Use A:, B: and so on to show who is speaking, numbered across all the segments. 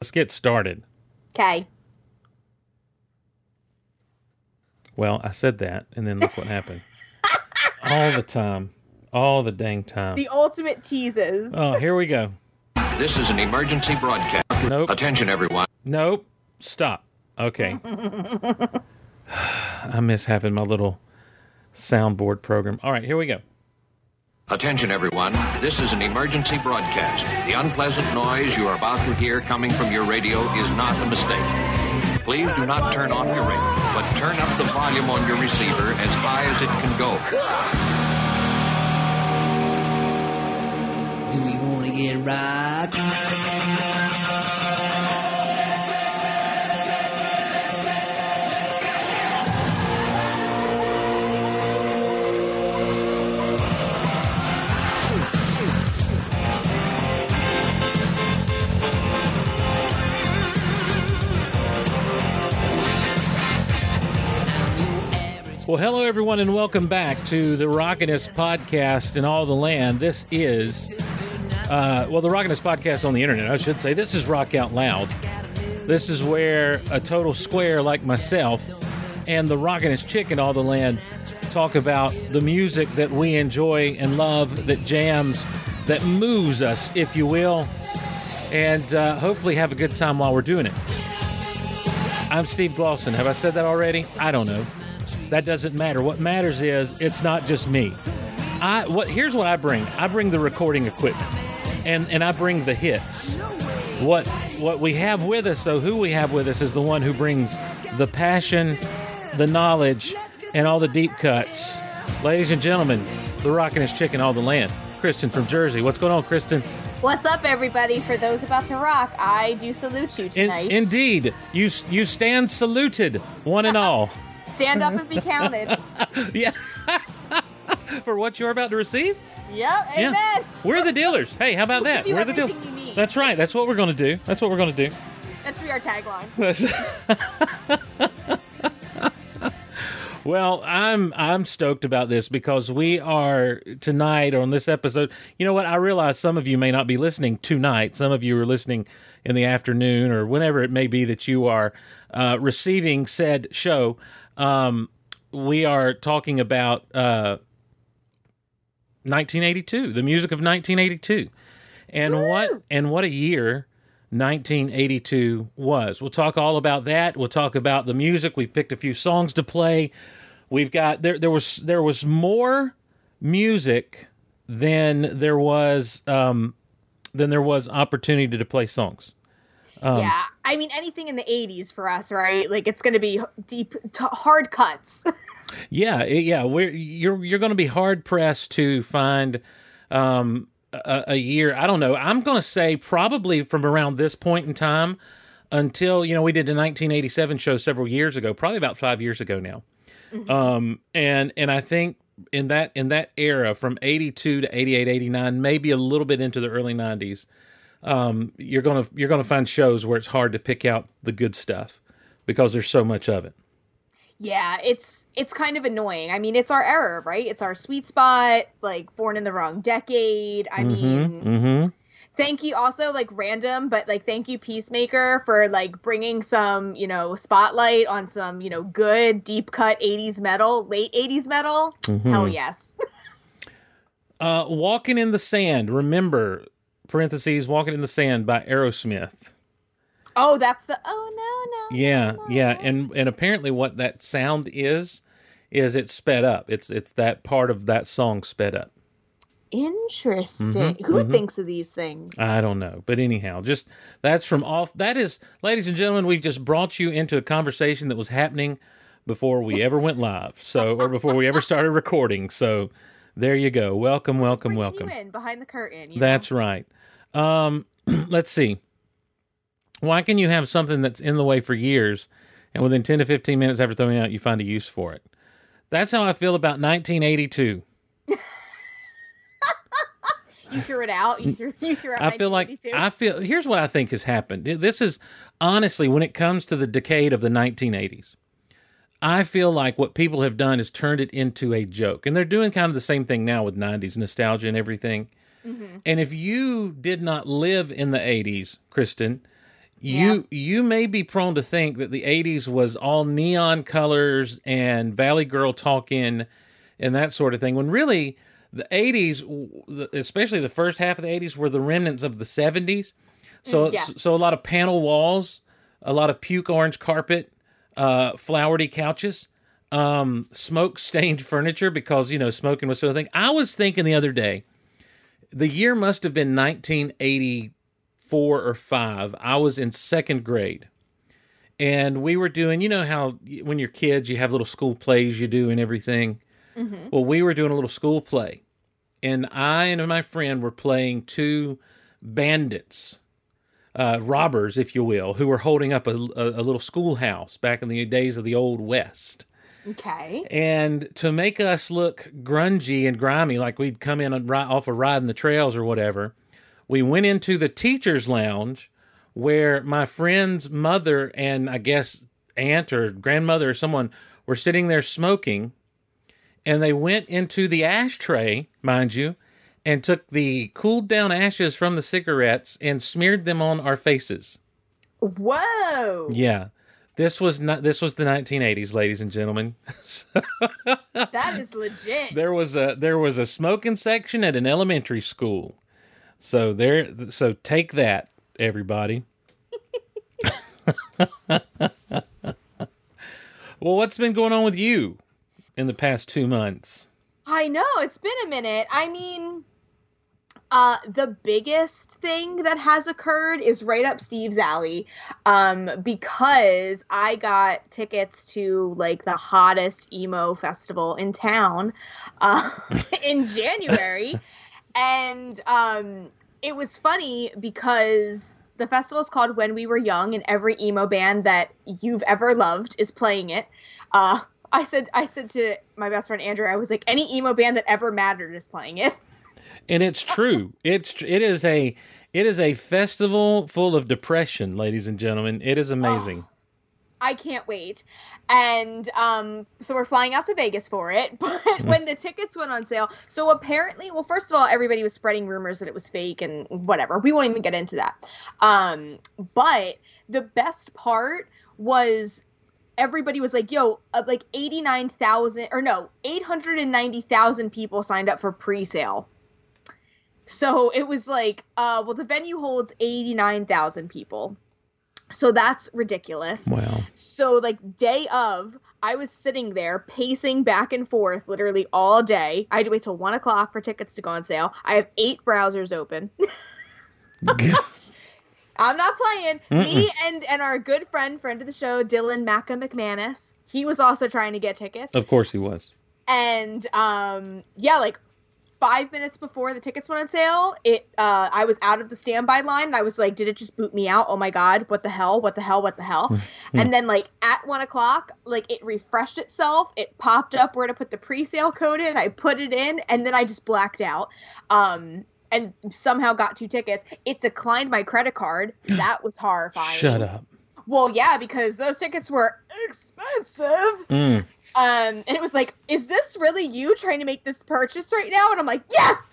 A: Let's get started.
B: Okay.
A: Well, I said that, and then look what happened. All the time. All the dang time.
B: The ultimate teases.
A: Oh, here we go.
C: This is an emergency broadcast.
A: Nope.
C: Attention, everyone.
A: Nope. Stop. Okay. I miss having my little soundboard program. All right, here we go.
C: Attention, everyone. This is an emergency broadcast. The unpleasant noise you are about to hear coming from your radio is not a mistake. Please do not turn off your radio, but turn up the volume on your receiver as high as it can go.
D: Do we want to get rocked?
A: Well, hello, everyone, and welcome back to the Rockiness podcast in all the land. This is, uh, well, the Rockiness podcast on the internet, I should say. This is Rock Out Loud. This is where a total square like myself and the Rockiness chick in all the land talk about the music that we enjoy and love, that jams, that moves us, if you will, and uh, hopefully have a good time while we're doing it. I'm Steve Glosson. Have I said that already? I don't know. That doesn't matter. What matters is it's not just me. I what here's what I bring. I bring the recording equipment. And and I bring the hits. What what we have with us, so who we have with us is the one who brings the passion, the knowledge, and all the deep cuts. Ladies and gentlemen, the rockin' is chicken all the land. Kristin from Jersey. What's going on, Kristin?
B: What's up, everybody? For those about to rock, I do salute you
A: In,
B: tonight.
A: indeed, you you stand saluted, one and all.
B: Stand up and be counted.
A: yeah. For what you're about to receive?
B: yep, amen.
A: We're the dealers. Hey, how about that? We're the dealers.
B: everything you need.
A: That's right. That's what we're going to do. That's what we're going to do.
B: That should be our tagline.
A: well, I'm I'm stoked about this because we are tonight on this episode. You know what? I realize some of you may not be listening tonight. Some of you are listening in the afternoon or whenever it may be that you are uh, receiving said show. Um, we are talking about uh, 1982, the music of 1982, and what and what a year 1982 was. We'll talk all about that. We'll talk about the music. We've picked a few songs to play. We've got there. There was there was more music than there was um, than there was opportunity to play songs. Um,
B: yeah, I mean anything in the '80s for us, right? Like it's going to be deep, t- hard cuts.
A: Yeah, yeah. We're, you're you're going to be hard pressed to find um, a, a year. I don't know. I'm going to say probably from around this point in time until you know we did a 1987 show several years ago, probably about five years ago now. Um, and and I think in that in that era from 82 to 88, 89, maybe a little bit into the early 90s, um, you're gonna you're gonna find shows where it's hard to pick out the good stuff because there's so much of it.
B: yeah, it's it's kind of annoying. I mean, it's our era, right? It's our sweet spot. Like born in the wrong decade. I mean,
A: Mm-hmm.
B: thank you also like random but like thank you peacemaker for like bringing some you know spotlight on some you know good deep cut 80s metal late 80s metal
A: Mm-hmm.
B: hell yes
A: Uh, Walking in the Sand. Remember, parentheses, Walking in the Sand by Aerosmith.
B: oh that's the oh no no
A: Yeah,
B: no,
A: yeah,
B: no.
A: and and apparently what that sound is is it's sped up. It's it's that part of that song sped up.
B: interesting
A: Mhm,
B: who
A: mhm.
B: thinks of these things
A: I don't know, but anyhow, just that's from off. That is, ladies and gentlemen, we've just brought you into a conversation that was happening before we ever went live. So, or before we ever started recording. So, there you go. Welcome, welcome, welcome.
B: behind the curtain
A: That's
B: know?
A: right. Um, let's see. Why can you have something that's in the way for years, and within ten to fifteen minutes after throwing it out, you find a use for it? That's how I feel about 1982.
B: you threw it out you threw, you threw out
A: I feel like I feel. Here's what I think has happened. This is honestly, when it comes to the decade of the 1980s, I feel like what people have done is turned it into a joke, and they're doing kind of the same thing now with 90s nostalgia and everything. And if you did not live in the 80s, Kristin, You you may be prone to think that the '80s was all neon colors and Valley Girl talking and that sort of thing. When really the '80s, especially the first half of the '80s, were the remnants of the '70s. So
B: Mm, yes.
A: so a lot of panel walls, a lot of puke orange carpet, uh, flowery couches, um, smoke stained furniture because you know smoking was so thing. I was thinking the other day, the year must have been 1984 or five. I was in second grade, and we were doing. You know how when you're kids, you have little school plays you do and everything. Well, we were doing a little school play, and I and my friend were playing two bandits uh, robbers, if you will, who were holding up a, a, a little schoolhouse back in the days of the Old West.
B: Okay.
A: And to make us look grungy and grimy, like we'd come in and off of riding the trails or whatever, we went into the teacher's lounge where my friend's mother and I guess aunt or grandmother or someone were sitting there smoking. And they went into the ashtray, mind you, and took the cooled down ashes from the cigarettes and smeared them on our faces.
B: Whoa.
A: Yeah. This was not this was the 1980s, ladies and gentlemen.
B: That is legit.
A: there was a there was a smoking section at an elementary school. So there so take that everybody. well, what's been going on with you in the past 2 months?
B: I know it's been a minute. I mean, uh, the biggest thing that has occurred is right up Steve's alley, um, because I got tickets to like the hottest emo festival in town, uh, in January, and um, it was funny because the festival is called When We Were Young, and every emo band that you've ever loved is playing it. Uh, I said, I said to my best friend Andrew, I was like, any emo band that ever mattered is playing it.
A: And it's true. it's it is a it is a festival full of depression, ladies and gentlemen. It is amazing.
B: I can't wait. And um, so we're flying out to Vegas for it. But when the tickets went on sale, so apparently, well, first of all, everybody was spreading rumors that it was fake and whatever. We won't even get into that. Um, but the best part was everybody was like, yo, uh, like 89,000 or no, 890,000 people signed up for pre sale. So it was like, uh, well, the venue holds 89,000 people. So that's ridiculous.
A: Wow.
B: So like day of, I was sitting there pacing back and forth literally all day. I had to wait till one o'clock for tickets to go on sale. I have eight browsers open. I'm not playing. Me and and our good friend, friend of the show, Dylan Macca McManus. He was also trying to get tickets.
A: of course he was.
B: And um yeah, like five minutes before the tickets went on sale, it uh I was out of the standby line and I was like, did it just boot me out? Oh my god, what the hell? What the hell? What the hell? and then like at one o'clock, like it refreshed itself, it popped up where to put the pre-sale code in, I put it in, and then I just blacked out. Um and somehow got two tickets. It declined my credit card. That was horrifying.
A: Shut up.
B: Well, yeah, because those tickets were expensive.
A: Mm.
B: Um, and it was like, is this really you trying to make this purchase right now? And I'm like, yes.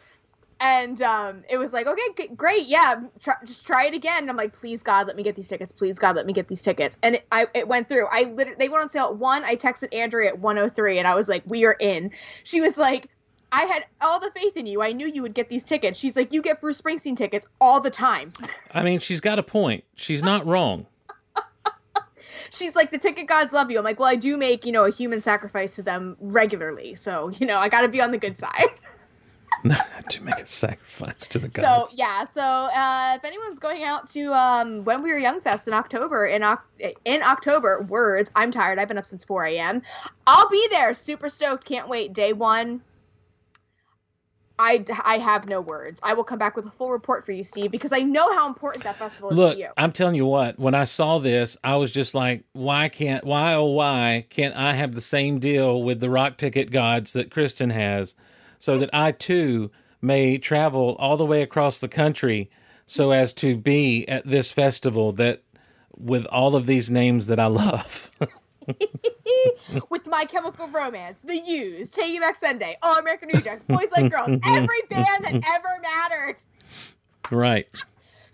B: And um, it was like, okay, g- great, yeah, try, just try it again. And I'm like, please God, let me get these tickets. Please God, let me get these tickets. And it, I, it went through. I literally, they went on sale at one. I texted Andrea at 103, and I was like, we are in. She was like, I had all the faith in you. I knew you would get these tickets. She's like, you get Bruce Springsteen tickets all the time.
A: I mean, she's got a point. She's not wrong.
B: She's like the ticket gods love you. I'm like well i do make you know a human sacrifice to them regularly so you know i gotta be on the good side.
A: To make a sacrifice to the gods.
B: so yeah so uh, if anyone's going out to um, when we were young fest in october in, Oc- in october words i'm tired i've been up since 4 a.m i'll be there super stoked can't wait day one I, I have no words. I will come back with a full report for you, Steve, because I know how important that festival is
A: Look,
B: to you.
A: I'm telling you what. When I saw this, I was just like, "Why can't? Why oh why can't I have the same deal with the rock ticket gods that Kristin has, so that I too may travel all the way across the country, so as to be at this festival that with all of these names that I love."
B: with My Chemical Romance, The Used, You Back Sunday, All American Rejects, Boys Like Girls, every band that ever mattered.
A: right.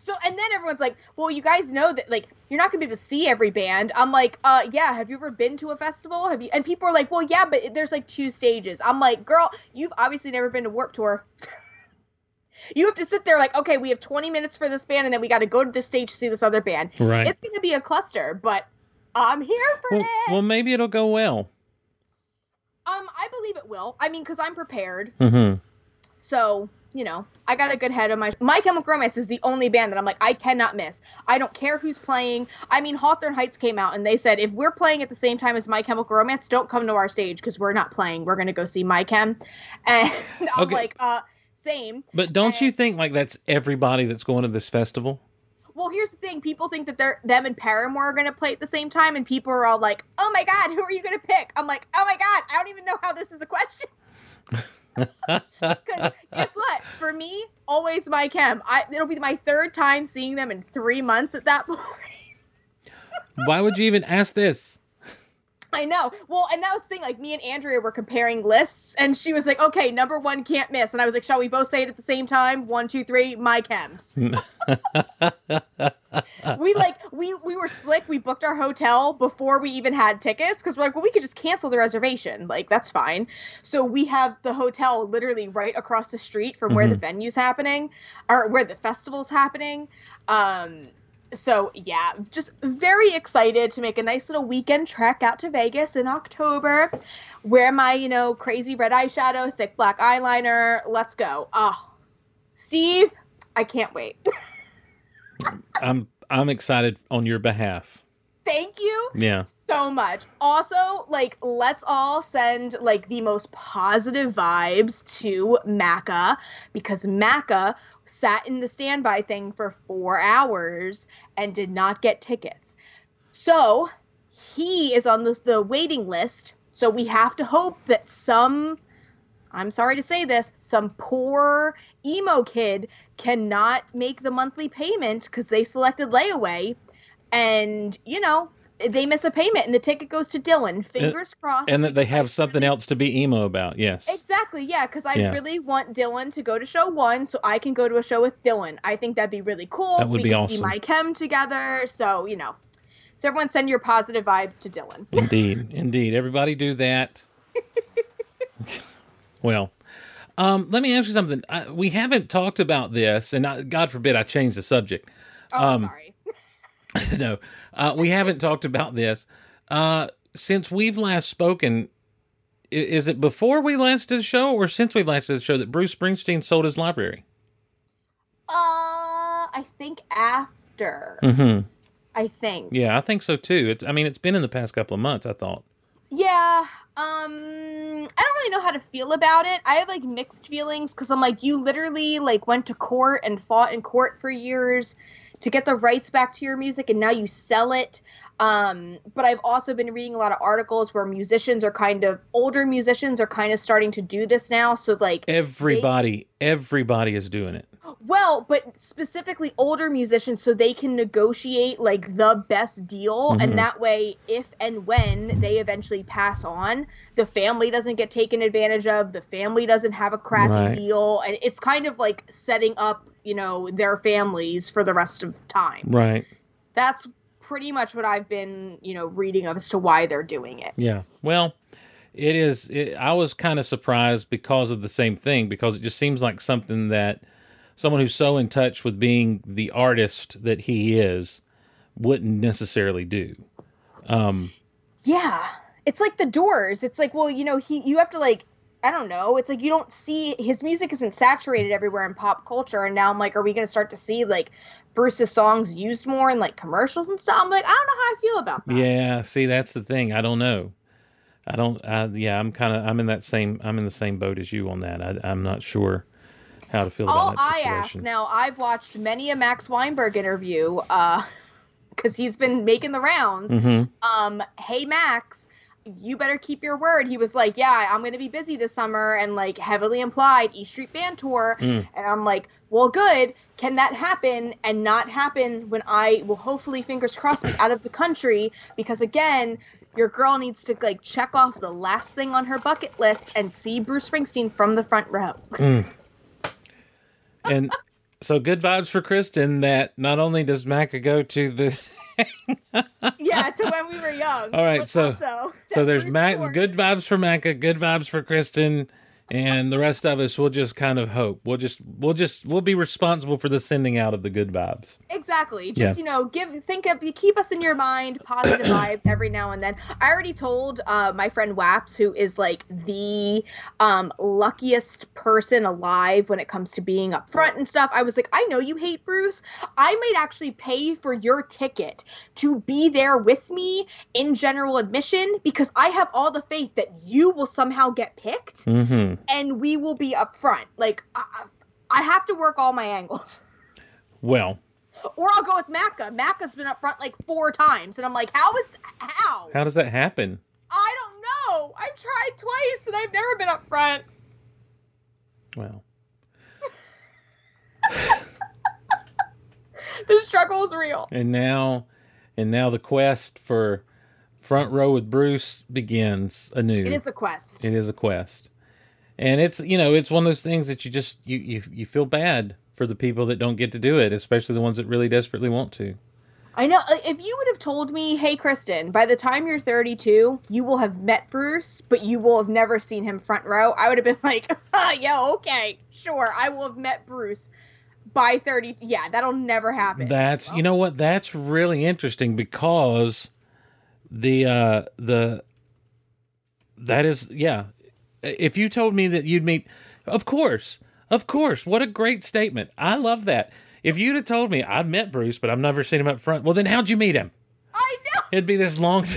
B: So and then everyone's like, "Well, you guys know that like you're not going to be able to see every band." I'm like, "Uh, yeah. Have you ever been to a festival? Have you?" And people are like, "Well, yeah, but there's like two stages." I'm like, "Girl, you've obviously never been to Warped Tour." you have to sit there like, "Okay, we have 20 minutes for this band, and then we got to go to this stage to see this other band."
A: Right.
B: It's going to be a cluster, but I'm here for
A: well,
B: it.
A: well, maybe it'll go well.
B: um, I believe it will. I mean, because I'm prepared.
A: Mm-hmm.
B: So, you know, I got a good head on my My Chemical Romance is the only band that I'm like, I cannot miss. I don't care who's playing. I mean, Hawthorne Heights came out and they said if we're playing at the same time as My Chemical Romance, don't come to our stage because we're not playing. We're gonna go see My Chem. And I'm
A: Okay.
B: like, uh, same.
A: But don't you think like that's everybody that's going to this festival?
B: Well, here's the thing: people think that they're them and Paramore are gonna play at the same time, and people are all like, "Oh my god, who are you gonna pick?" I'm like, "Oh my god, I don't even know how this is a question." Because guess what? For me, always my chem. I, it'll be my third time seeing them in three months at that point.
A: Why would you even ask this?
B: I know. Well, and that was the thing. Like me and Andrea were comparing lists, and she was like, "Okay, number one can't miss," and I was like, "Shall we both say it at the same time? One, two, three. My chems." we like we we were slick. We booked our hotel before we even had tickets because we're like, well, we could just cancel the reservation. Like that's fine. So we have the hotel literally right across the street from where the venue's happening, or where the festival's happening. Um, so yeah, just very excited to make a nice little weekend trek out to Vegas in October. Wear my, you know, crazy red eyeshadow, thick black eyeliner. Let's go. Oh, Steve, I can't wait.
A: I'm I'm excited on your behalf.
B: Thank you
A: Yeah.
B: so much. Also, like, let's all send like the most positive vibes to Macca because Macca sat in the standby thing for four hours and did not get tickets. So he is on the, the waiting list. So we have to hope that some, I'm sorry to say this, some poor emo kid cannot make the monthly payment because they selected layaway and you know they miss a payment and the ticket goes to Dylan. Fingers crossed.
A: And that they have something else to be emo about. Yes.
B: Exactly, yeah, because I
A: Yeah.
B: really want Dylan to go to show one so I can go to a show with Dylan. I think that'd be really cool.
A: That would
B: we
A: be
B: can see
A: awesome.
B: my chem together. So, you know. So everyone send your positive vibes to Dylan.
A: Indeed, indeed. Everybody do that. well, um, let me ask you something. I, we haven't talked about this, and I, God forbid I change the subject.
B: Oh,
A: Um,
B: sorry.
A: no, uh, we haven't talked about this uh, since we've last spoken. Is it before we last did the show, or since we last did the show that Bruce Springsteen sold his library?
B: Uh, I think after.
A: hmm
B: I think.
A: Yeah, I think so too. It's, I mean, it's been in the past couple of months. I thought.
B: Yeah. Um, I don't really know how to feel about it. I have like mixed feelings because I'm like, you literally like went to court and fought in court for years to get the rights back to your music, and now you sell it. Um, but I've also been reading a lot of articles where musicians are kind of older musicians are kind of starting to do this now. So like,
A: Everybody, everybody is doing it.
B: well, but specifically older musicians, so they can negotiate like the best deal,
A: Mhm.
B: and that way, if and when they eventually pass on, the family doesn't get taken advantage of. The family doesn't have a crappy
A: Right.
B: deal, and it's kind of like setting up, you know, their families for the rest of time.
A: Right.
B: That's pretty much what I've been, you know, reading of as to why they're doing it.
A: Yeah. Well, it is. It, I was kind of surprised because of the same thing because it just seems like something that someone who's so in touch with being the artist that he is wouldn't necessarily do. Um,
B: Yeah. It's like the doors. It's like, well, you know, he you have to like I don't know. It's like you don't see his music isn't saturated everywhere in pop culture and now I'm like are we going to start to see like Bruce's songs used more in like commercials and stuff? I'm like I don't know how I feel about that.
A: yeah. See, that's the thing. I don't know. I don't. I, yeah, I'm kind of. I'm in that same. I'm in the same boat as you on that. I, I'm not sure how to feel
B: All
A: about that
B: I ask now, I've watched many a Max Weinberg interview uh cuz he's been making the rounds.
A: hmm
B: um, hey Max, you better keep your word. He was like, yeah, I'm going to be busy this summer and like heavily implied East Street Band Tour.
A: Mm.
B: And I'm like, well, good. Can that happen and not happen when I will hopefully, fingers crossed, be out of the country? Because again, your girl needs to like check off the last thing on her bucket list and see Bruce Springsteen from the front row.
A: And so good vibes for Kristin. That not only does Macca go to the
B: yeah, to when we were young.
A: All right,
B: but
A: so- so there's Mac, good vibes for Macca, good vibes for Kristin, and the rest of us will just kind of hope. We'll just we'll just we'll be responsible for the sending out of the good vibes.
B: Exactly. Just
A: Yeah.
B: you know, give think of keep us in your mind, positive vibes every now and then. I already told uh, my friend Waps, who is like the um, luckiest person alive when it comes to being up front and stuff. I was like, I know you hate Bruce. I might actually pay for your ticket to be there with me in general admission because I have all the faith that you will somehow get picked
A: Mm-hmm.
B: And we will be up front. Like I, I have to work all my angles.
A: Well,
B: Or I'll go with Macca. Macca's been up front like four times, and I'm like, how is how?
A: how does that happen?
B: I don't know. I've tried twice, and I've never been up front.
A: Well,
B: The struggle is real.
A: and now, and now the quest for front row with Bruce begins anew.
B: It is a quest.
A: It is a quest, and it's you know it's one of those things that you just you you you feel bad for the people that don't get to do it, especially the ones that really desperately want to.
B: I know. uh, If you would have told me, hey, Kristin, by the time you're 32, you will have met Bruce, but you will have never seen him front row, I would have been like, yeah, okay, sure, I will have met Bruce by 30. Yeah, that'll never happen.
A: That's you know what that's really interesting because the uh the that is yeah. If you told me that you'd meet, of course, of course, what a great statement. I love that. If you'd have told me I've met Bruce, but I've never seen him up front, well then how'd you meet him?
B: I know.
A: It'd be this long.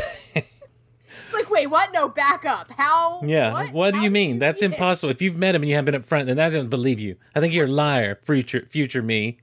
B: It's like, wait, what? No, back up. How?
A: Yeah. What, do
B: How
A: you mean? That's
B: meet him?
A: impossible. If you've met him and you haven't been up front, then that doesn't believe you. I think you're a liar, future future me.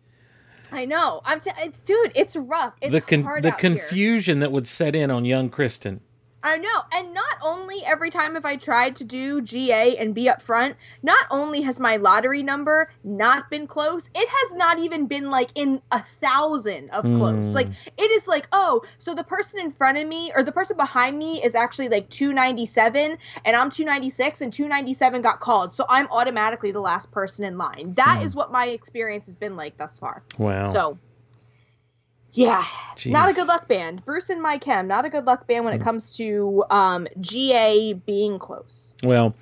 B: I know. I'm. T- it's dude. It's rough. It's
A: the con-
B: hard
A: the
B: out here.
A: confusion that would set in on young Kristin.
B: I know. And not only every time have I tried to do GA and be up front, not only has my lottery number not been close, it has not even been like in a thousand of close.
A: Hmm.
B: Like it is like, oh, so the person in front of me or the person behind me is actually like 297 and I'm 296 and 297 got called. So I'm automatically the last person in line. That is what my experience has been like thus far.
A: Wow.
B: So yeah, not a good luck band. Bruce and My Chem, not a good luck band when it comes to um, GA being close.
A: Well,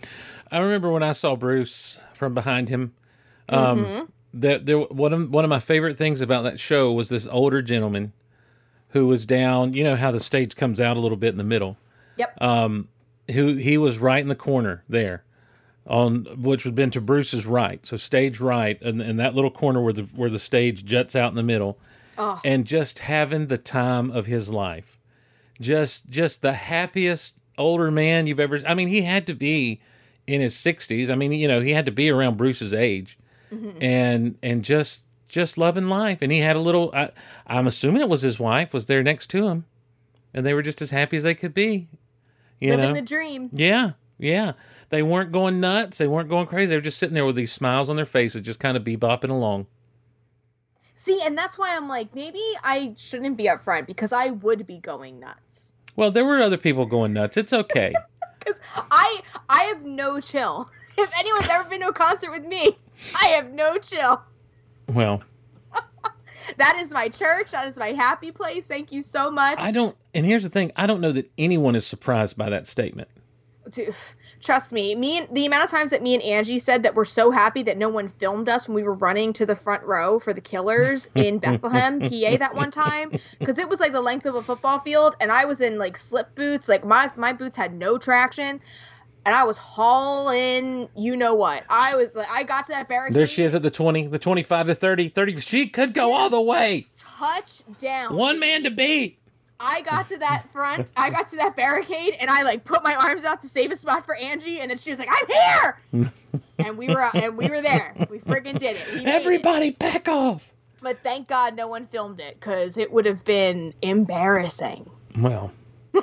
A: I remember when I saw Bruce from behind him. Um,
B: Mm-hmm.
A: that there one of one of my favorite things about that show was this older gentleman who was down. You know how the stage comes out a little bit in the middle.
B: Yep.
A: Uh, Who he was right in the corner there, on which would have been to Bruce's right. So stage right, and, and that little corner where the where the stage juts out in the middle,
B: Oh.
A: and just having the time of his life. Just just the happiest older man you've ever. I mean, he had to be in his sixties. I mean, you know, he had to be around Bruce's age, mm-hmm. and and just just loving life. And he had a little. I, I'm assuming it was his wife was there next to him, and they were just as happy as they could be. You
B: Living
A: know,
B: the dream.
A: yeah, yeah. They weren't going nuts. They weren't going crazy. They were just sitting there with these smiles on their faces, just kind of bebopping along.
B: See, and that's why I'm like, maybe I shouldn't be up front because I would be going nuts.
A: Well, there were other people going nuts. It's okay.
B: Because I I have no chill. If anyone's ever been to a concert with me, I have no chill.
A: well,
B: That is my church. That is my happy place. Thank you so much.
A: I don't. And here's the thing: I don't know that anyone is surprised by that statement.
B: Dude, trust me, me and the amount of times that me and Angie said that we're so happy that no one filmed us when we were running to the front row for the Killers in Bethlehem, PA that one time because it was like the length of a football field and I was in like slip boots, like my my boots had no traction. And I was hauling, you know what? I was like, I got to that barricade.
A: There she is at the twenty, the twenty-five, the 30, 30. She could go all the way.
B: Touchdown.
A: One man to beat.
B: I got to that front, I got to that barricade, and I like put my arms out to save a spot for Angie, and then she was like, "I'm here," and we were and we were there. We friggin' did it. We made it.
A: Everybody, back off.
B: But thank God no one filmed it because it would have been embarrassing.
A: Well,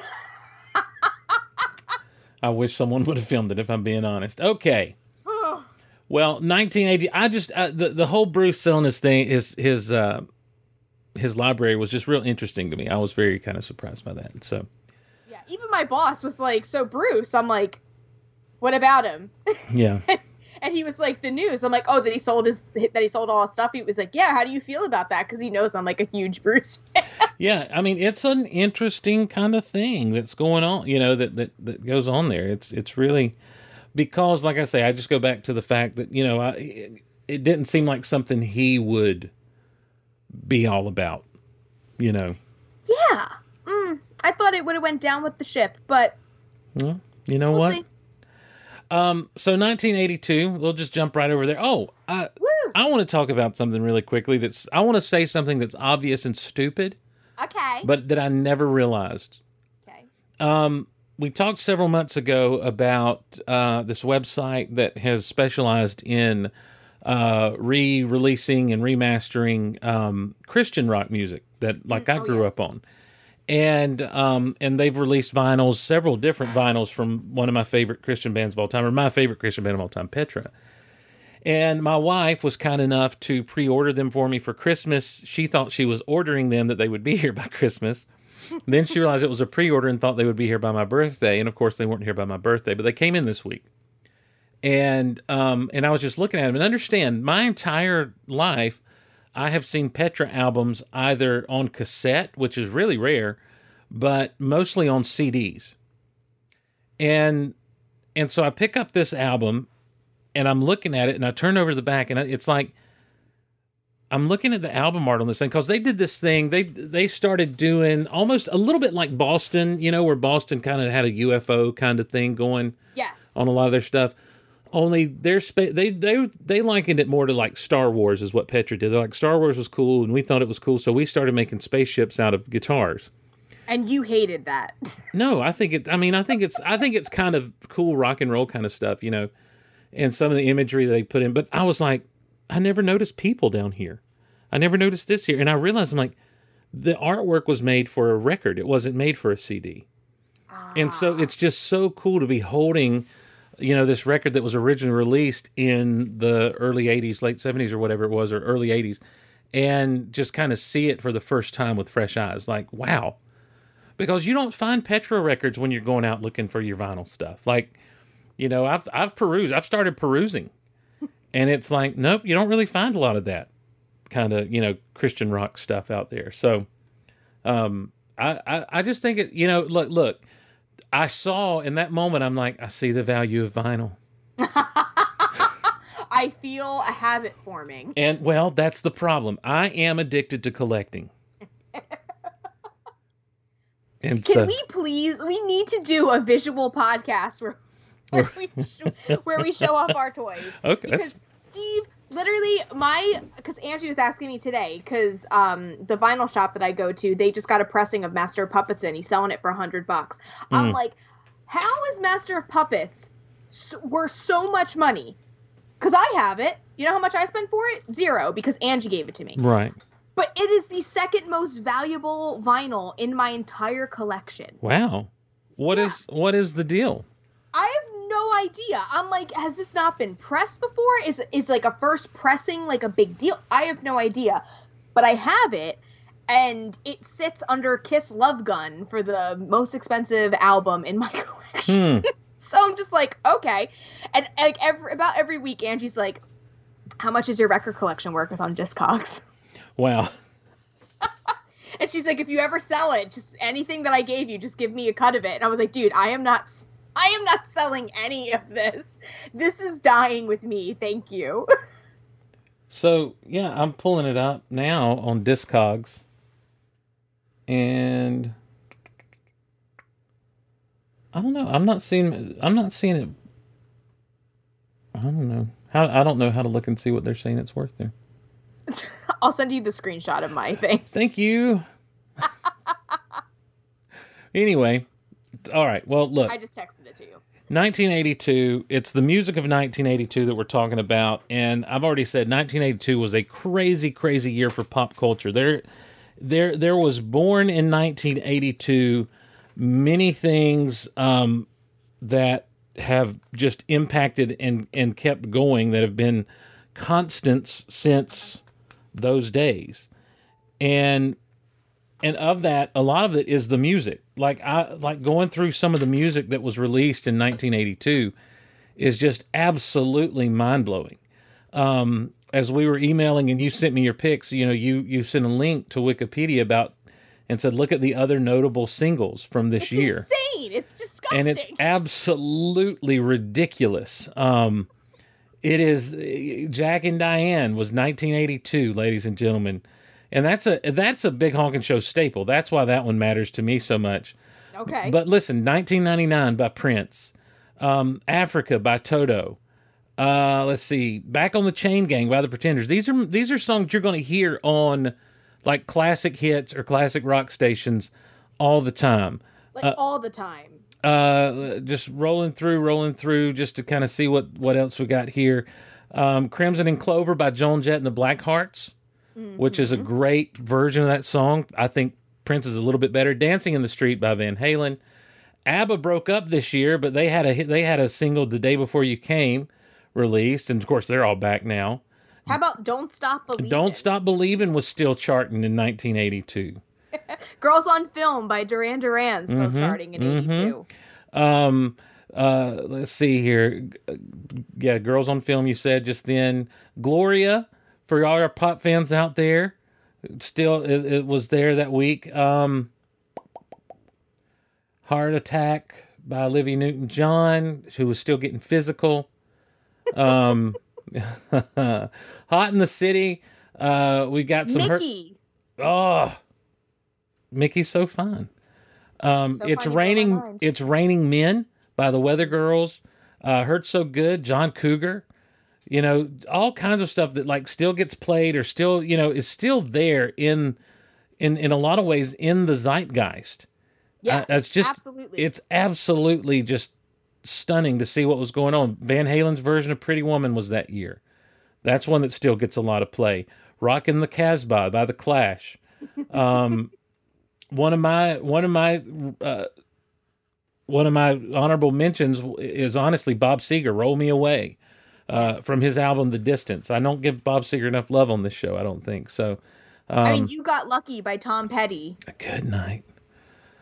A: I wish someone would have filmed it. If I'm being honest. Okay. Well, 1980. I just uh, the the whole Bruce Selnis thing, his his uh, his library was just real interesting to me. I was very kind of surprised by that. So
B: Yeah, even my boss was like, "So Bruce," I'm like, "What about him?"
A: yeah,
B: and he was like the news. I'm like, oh, that he sold his that he sold all his stuff. He was like, yeah. How do you feel about that? Because he knows I'm like a huge Bruce fan.
A: Yeah, I mean, it's an interesting kind of thing that's going on. You know that that that goes on there. It's it's really because, like I say, I just go back to the fact that you know I, it, it didn't seem like something he would be all about. You know.
B: Yeah. Mm, I thought it would have went down with the ship, but
A: Well, you know
B: we'll
A: what?
B: see.
A: Um, so 1982, we'll just jump right over there. Oh, I
B: Woo!
A: I want to talk about something really quickly. That's I want to say something that's obvious and stupid,
B: Okay.
A: but that I never realized.
B: okay.
A: Um, we talked several months ago about uh, this website that has specialized in uh, re-releasing and remastering um, Christian rock music that, like, I
B: oh,
A: grew
B: yes.
A: up on. And um, and they've released vinyls, several different vinyls from one of my favorite Christian bands of all time, or my favorite Christian band of all time, Petra. And my wife was kind enough to pre-order them for me for Christmas. She thought she was ordering them that they would be here by Christmas. then she realized it was a pre-order and thought they would be here by my birthday. And of course, they weren't here by my birthday, but they came in this week. And um, and I was just looking at them and understand my entire life, I have seen Petra albums either on cassette, which is really rare, but mostly on CDs. And and so I pick up this album and I'm looking at it and I turn over to the back and it's like I'm looking at the album art on this thing because they did this thing. They they started doing almost a little bit like Boston, you know, where Boston kind of had a UFO kind of thing going
B: Yes.
A: on a lot of their stuff. Only their spa- they they they likened it more to like Star Wars is what Petra did. They're like Star Wars was cool and we thought it was cool, so we started making spaceships out of guitars.
B: and you hated that.
A: No, I think it. I mean, I think it's. I think it's kind of cool rock and roll kind of stuff, you know, and some of the imagery they put in. But I was like, I never noticed people down here. I never noticed this here, and I realized I'm like, the artwork was made for a record. It wasn't made for a CD, and so ah. it's just so cool to be holding, you know, this record that was originally released in the early '80s, late '70s, or whatever it was, or early '80s, and just kind of see it for the first time with fresh eyes. Like, wow because you don't find Petra records when you're going out looking for your vinyl stuff. Like, you know, I've I've perused, I've started perusing, and it's like, nope, you don't really find a lot of that kind of you know Christian rock stuff out there. So, um, I I, I just think it, you know, look look, I saw in that moment, I'm like, I see the value of vinyl,
B: I feel a habit forming.
A: and well, that's the problem. I am addicted to collecting. And
B: Can
A: so,
B: we please? We need to do a visual podcast where where we sh- where we show off our toys.
A: Okay,
B: Because Steve, literally, my because Angie was asking me today because um the vinyl shop that I go to, they just got a pressing of Master of Puppets and He's selling it for a hundred bucks. I'm
A: Mm.
B: like, how is Master of Puppets so, worth so much money? Because I have it. You know how much I spent for it? Zero. Because Angie gave it to me.
A: right?
B: But it is the second most valuable vinyl in my entire collection.
A: Wow, what is what is the deal?
B: I have no idea. I'm like, has this not been pressed before? Is is like a first pressing like a big deal? I have no idea. But I have it and it sits under Kiss Love Gun for the most expensive album in my collection.
A: Hmm.
B: so I'm just like, okay. And like every about every week Angie's like, how much is your record collection worth with on Discogs?
A: Wow.
B: And she's like, if you ever sell it, just anything that I gave you, just give me a cut of it. And I was like, dude, I am not, I am not selling any of this. This is dying with me. Thank you.
A: So yeah, I'm pulling it up now on Discogs, and I don't know. I'm not seeing. I'm not seeing it. I don't know how. I don't know how to look and see what they're saying it's worth there.
B: I'll send you the screenshot of my thing.
A: Thank you. anyway, all right. Well, look.
B: I just texted it to you.
A: 1982 it's the music of 1982 that we're talking about and i've already said 1982 was a crazy crazy year for pop culture there there there was born in 1982 many things um, that have just impacted and and kept going that have been constants since those days and and of that a lot of it is the music like i like going through some of the music that was released in 1982 is just absolutely mind blowing. Um, as we were emailing and you sent me your pics, you know, you you sent a link to Wikipedia about and said, look at the other notable singles from this year.
B: It's
A: year
B: insane. It's disgusting.
A: and it's absolutely ridiculous. Um, it is Jack and Diane was 1982, ladies and gentlemen, and that's a that's a big honking show staple. That's why that one matters to me so much.
B: okay.
A: But listen, 1999 by Prince, um, Africa by Toto. Uh, let's see, Back on the Chain Gang by the Pretenders. These are these are songs you're going to hear on like classic hits or classic rock stations all the time
B: like all the time.
A: uh, just rolling through, rolling through, just to kind of see what what else we got here. Um, Crimson and Clover by Joan Jett and the Blackhearts, which is a great version of that song. I think Prince is a little bit better. Dancing in the Street by Van Halen. ABBA broke up this year, but they had a they had a single the day before you came released, and of course they're all back now.
B: How about Don't Stop Believing?
A: Don't Stop Believing was still charting in 1982.
B: Girls on Film by Duran Duran still
A: Mm-hmm,
B: charting in 82.
A: Um, uh, let's see here. Yeah, girls on film. You said just then. Gloria for all our pop fans out there. Still, it, it was there that week. Um, Heart Attack by Olivia Newton John, who was still getting physical. Um, Hot in the City. Uh, we got some hurt.
B: Mickey.
A: Oh, Mickey's so fun. Um,
B: So
A: it's
B: fun, you blow my
A: raining. It's raining men by the Weather Girls. Uh, Hurt so good. John Cougar. You know all kinds of stuff that like still gets played or still you know is still there in in in a lot of ways in the zeitgeist.
B: Yeah,
A: Uh, that's just
B: absolutely.
A: It's absolutely just stunning to see what was going on. Van Halen's version of Pretty Woman was that year. That's one that still gets a lot of play. Rockin' the Casbah by the Clash. Um, one of my one of my uh, one of my honorable mentions is honestly Bob Seger, "Roll Me Away," uh, from his album "The Distance." I don't give Bob Seger enough love on this show. I don't think so.
B: I
A: um,
B: mean, You Got Lucky by Tom Petty.
A: Good night,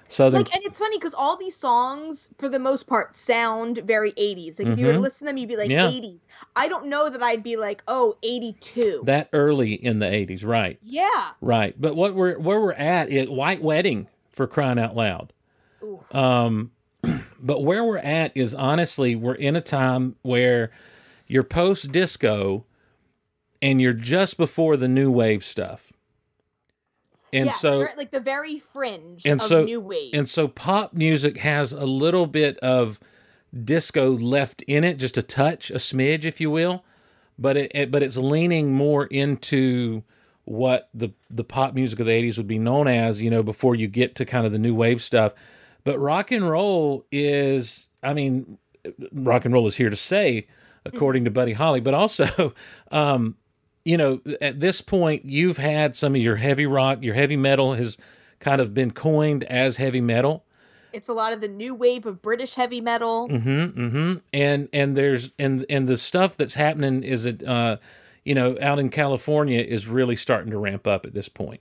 A: Southern.
B: Like, and it's funny because all these songs, for the most part, sound very 80s. Like, if you were to listen to them, you'd be like,
A: Mm-hmm. Yeah.
B: 80s. I don't know that I'd be like, oh, 82.
A: that early in the '80s, right?
B: yeah.
A: Right. But what we're where we're at is White Wedding for crying out loud.
B: Oof.
A: Um, but where we're at is honestly we're in a time where you're post disco and you're just before the new wave stuff. And
B: yes,
A: so
B: like the very fringe
A: and
B: of
A: so
B: new wave.
A: and so pop music has a little bit of disco left in it, just a touch, a smidge, if you will. But it, it but it's leaning more into what the the pop music of the '80s would be known as, you know, before you get to kind of the new wave stuff. But rock and roll is, I mean, rock and roll is here to stay, according to Buddy Holly. But also, um, you know, at this point, you've had some of your heavy rock, your heavy metal has kind of been coined as heavy metal.
B: it's a lot of the new wave of British heavy metal.
A: Mm-hmm. mm-hmm. And and there's and and the stuff that's happening is it, uh, you know, out in California is really starting to ramp up at this point.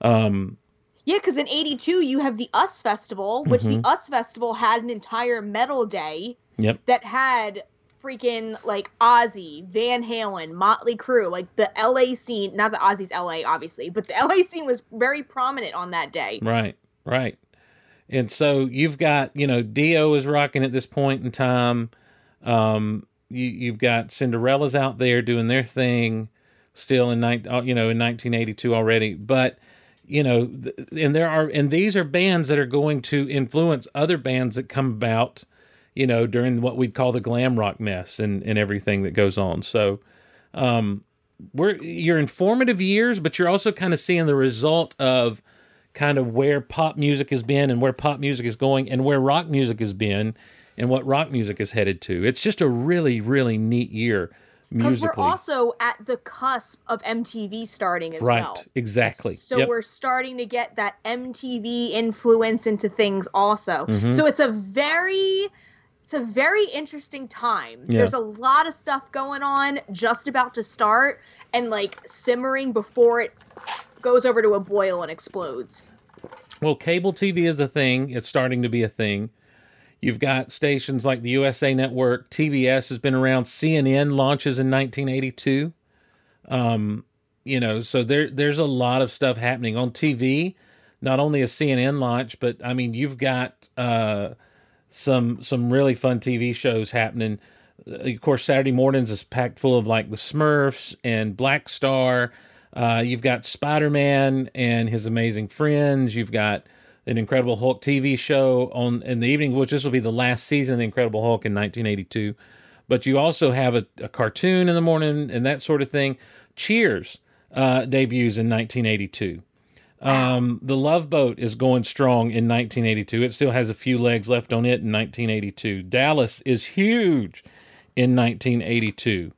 B: Um, Yeah, because in 82, you have the US Festival, which
A: Mm-hmm.
B: the US Festival had an entire metal day
A: Yep.
B: that had freaking like Ozzy, Van Halen, Motley Crue, like the LA scene. Not that Ozzy's LA, obviously, but the LA scene was very prominent on that day.
A: Right, right. And so you've got, you know, Dio is rocking at this point in time. Um, you, you've got Cinderella's out there doing their thing, still in uh, you know, in 1982 already. But you know, and there are, and these are bands that are going to influence other bands that come about, you know, during what we'd call the glam rock mess and and everything that goes on. So, um, we're you're in formative years, but you're also kind of seeing the result of kind of where pop music has been and where pop music is going and where rock music has been and what rock music is headed to. It's just a really, really neat year
B: Because we're also at the cusp of MTV starting as
A: right,
B: well.
A: exactly.
B: So
A: Yep.
B: we're starting to get that MTV influence into things also.
A: Mm-hmm.
B: So it's a very it's a very interesting time.
A: Yeah.
B: There's a lot of stuff going on just about to start and like simmering before it goes over to a boil and explodes.
A: Well, cable TV is a thing. It's starting to be a thing. You've got stations like the USA Network, TBS has been around, CNN launches in 1982. Um, you know, so there there's a lot of stuff happening on TV. Not only a CNN launch, but I mean, you've got uh, some some really fun TV shows happening. Of course, Saturday mornings is packed full of like the Smurfs and Black Star. Uh, you've got Spider Man and his amazing friends. You've got an Incredible Hulk TV show on in the evening, which this will be the last season of the Incredible Hulk in 1982. But you also have a, a cartoon in the morning and that sort of thing. Cheers uh, debuts in 1982. Um, the Love Boat is going strong in 1982. It still has a few legs left on it in 1982. Dallas is huge in 1982.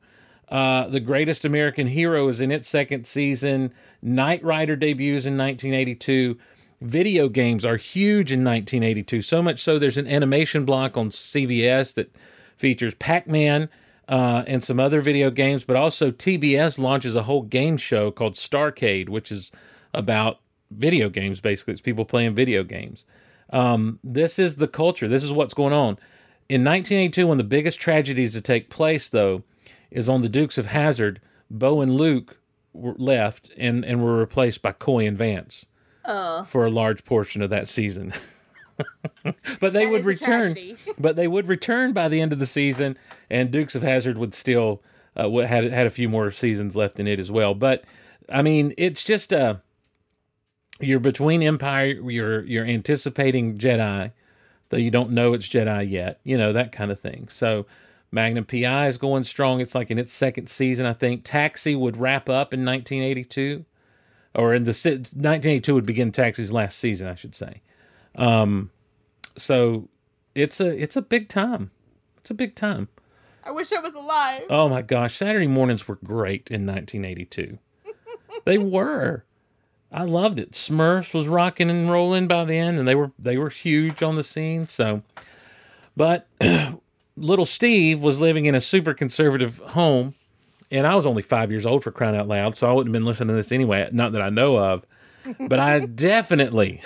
A: Uh, the Greatest American Hero is in its second season. Knight Rider debuts in 1982. Video games are huge in 1982. So much so, there's an animation block on CBS that features Pac Man uh, and some other video games, but also TBS launches a whole game show called Starcade, which is about video games. Basically, it's people playing video games. Um, this is the culture. This is what's going on. In 1982, one of the biggest tragedies to take place, though, is on the Dukes of Hazzard. Bo and Luke were left and, and were replaced by Coy and Vance
B: Uh,
A: for a large portion of that season. but they
B: That
A: would return. but they would return by the end of the season, and Dukes of Hazzard would still uh, had had a few more seasons left in it as well. But I mean, it's just uh you're between Empire. You're you're anticipating Jedi, though you don't know it's Jedi yet. You know that kind of thing. So. Magnum PI is going strong. It's like in its second season, I think. Taxi would wrap up in 1982 or in the 1982 would begin Taxi's last season, I should say. Um, so it's a it's a big time. It's a big time.
B: I wish I was alive.
A: Oh my gosh, Saturday mornings were great in 1982. they were. I loved it. Smurfs was rocking and rolling by the end, and they were they were huge on the scene. So, but little Steve was living in a super conservative home, and I was only five years old for crying out loud, so I wouldn't have been listening to this anyway. Not that I know of, but I definitely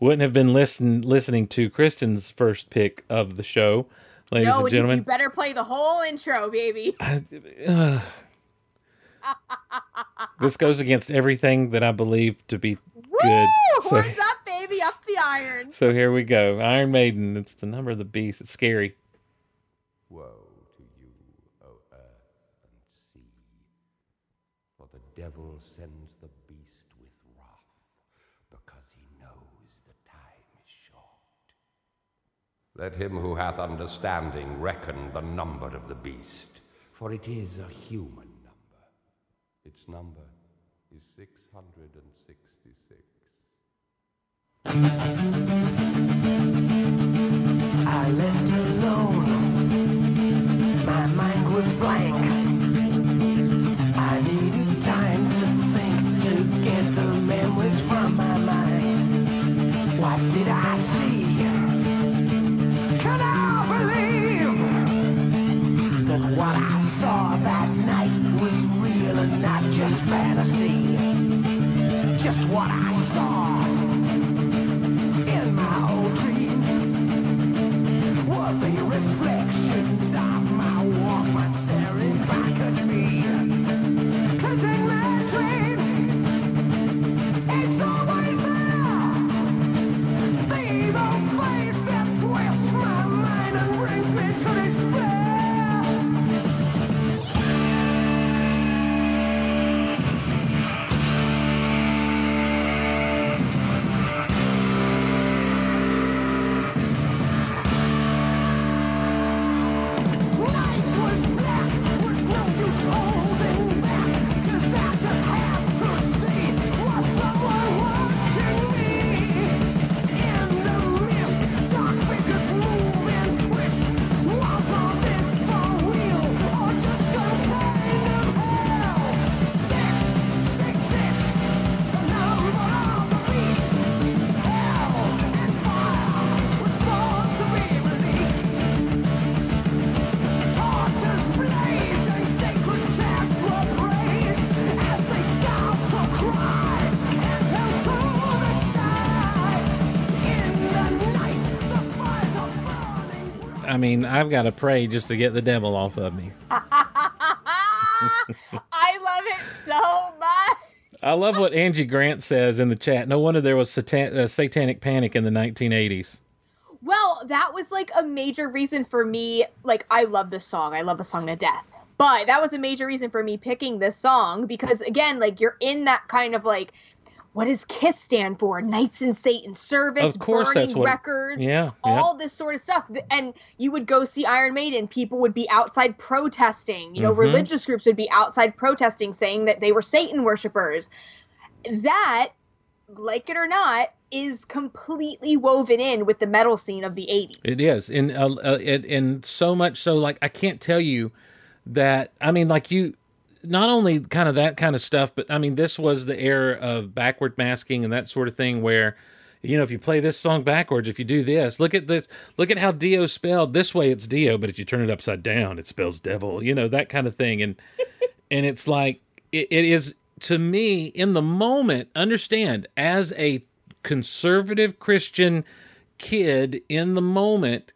A: wouldn't have been listen, listening to Kristin's first pick of the show, ladies
B: no,
A: and gentlemen.
B: you better play the whole intro, baby.
A: Uh, this goes against everything that I believe to be
B: Woo!
A: good. So,
B: Horns up, baby, up the iron.
A: so here we go. Iron Maiden. It's the number of the beast. It's scary.
E: Woe to you, O earth and sea, for the devil sends the beast with wrath, because he knows the time is short. Let him who hath understanding reckon the number of the beast, for it is a human number. Its number is 666.
F: I left alone. My mind was blank. I needed time to think to get the memories from my mind. What did I just fantasy? Just what I saw in my old dreams were the reflections of my Walkman staring
A: mean, I've got to pray just to get the devil off of me.
B: I love it so much.
A: I love what Angie Grant says in the chat. No wonder there was satan- uh, satanic panic in the 1980s.
B: Well, that was like a major reason for me. Like, I love this song. I love the song to death. But that was a major reason for me picking this song because, again, like you're in that kind of like, what does KISS stand for? Knights in Satan's Service,
A: Of course
B: burning
A: that's what it-
B: records,
A: Yeah, yeah.
B: all this sort of stuff. And you would go see Iron Maiden, people would be outside protesting. You know,
A: Mhm.
B: religious groups would be outside protesting, saying that they were Satan worshippers. That, like it or not, is completely woven in with the metal scene of the 80s.
A: It is, and uh, uh, it, and so much so, like I can't tell you that. I mean, like you, not only kind of that kind of stuff, but I mean, this was the era of backward masking and that sort of thing, where you know, if you play this song backwards, if you do this, look at this, look at how Dio spelled. This way, it's Dio, but if you turn it upside down, it spells devil. You know that kind of thing, and and it's like it, it is to me in the moment. Understand as a conservative Christian kid in the moment.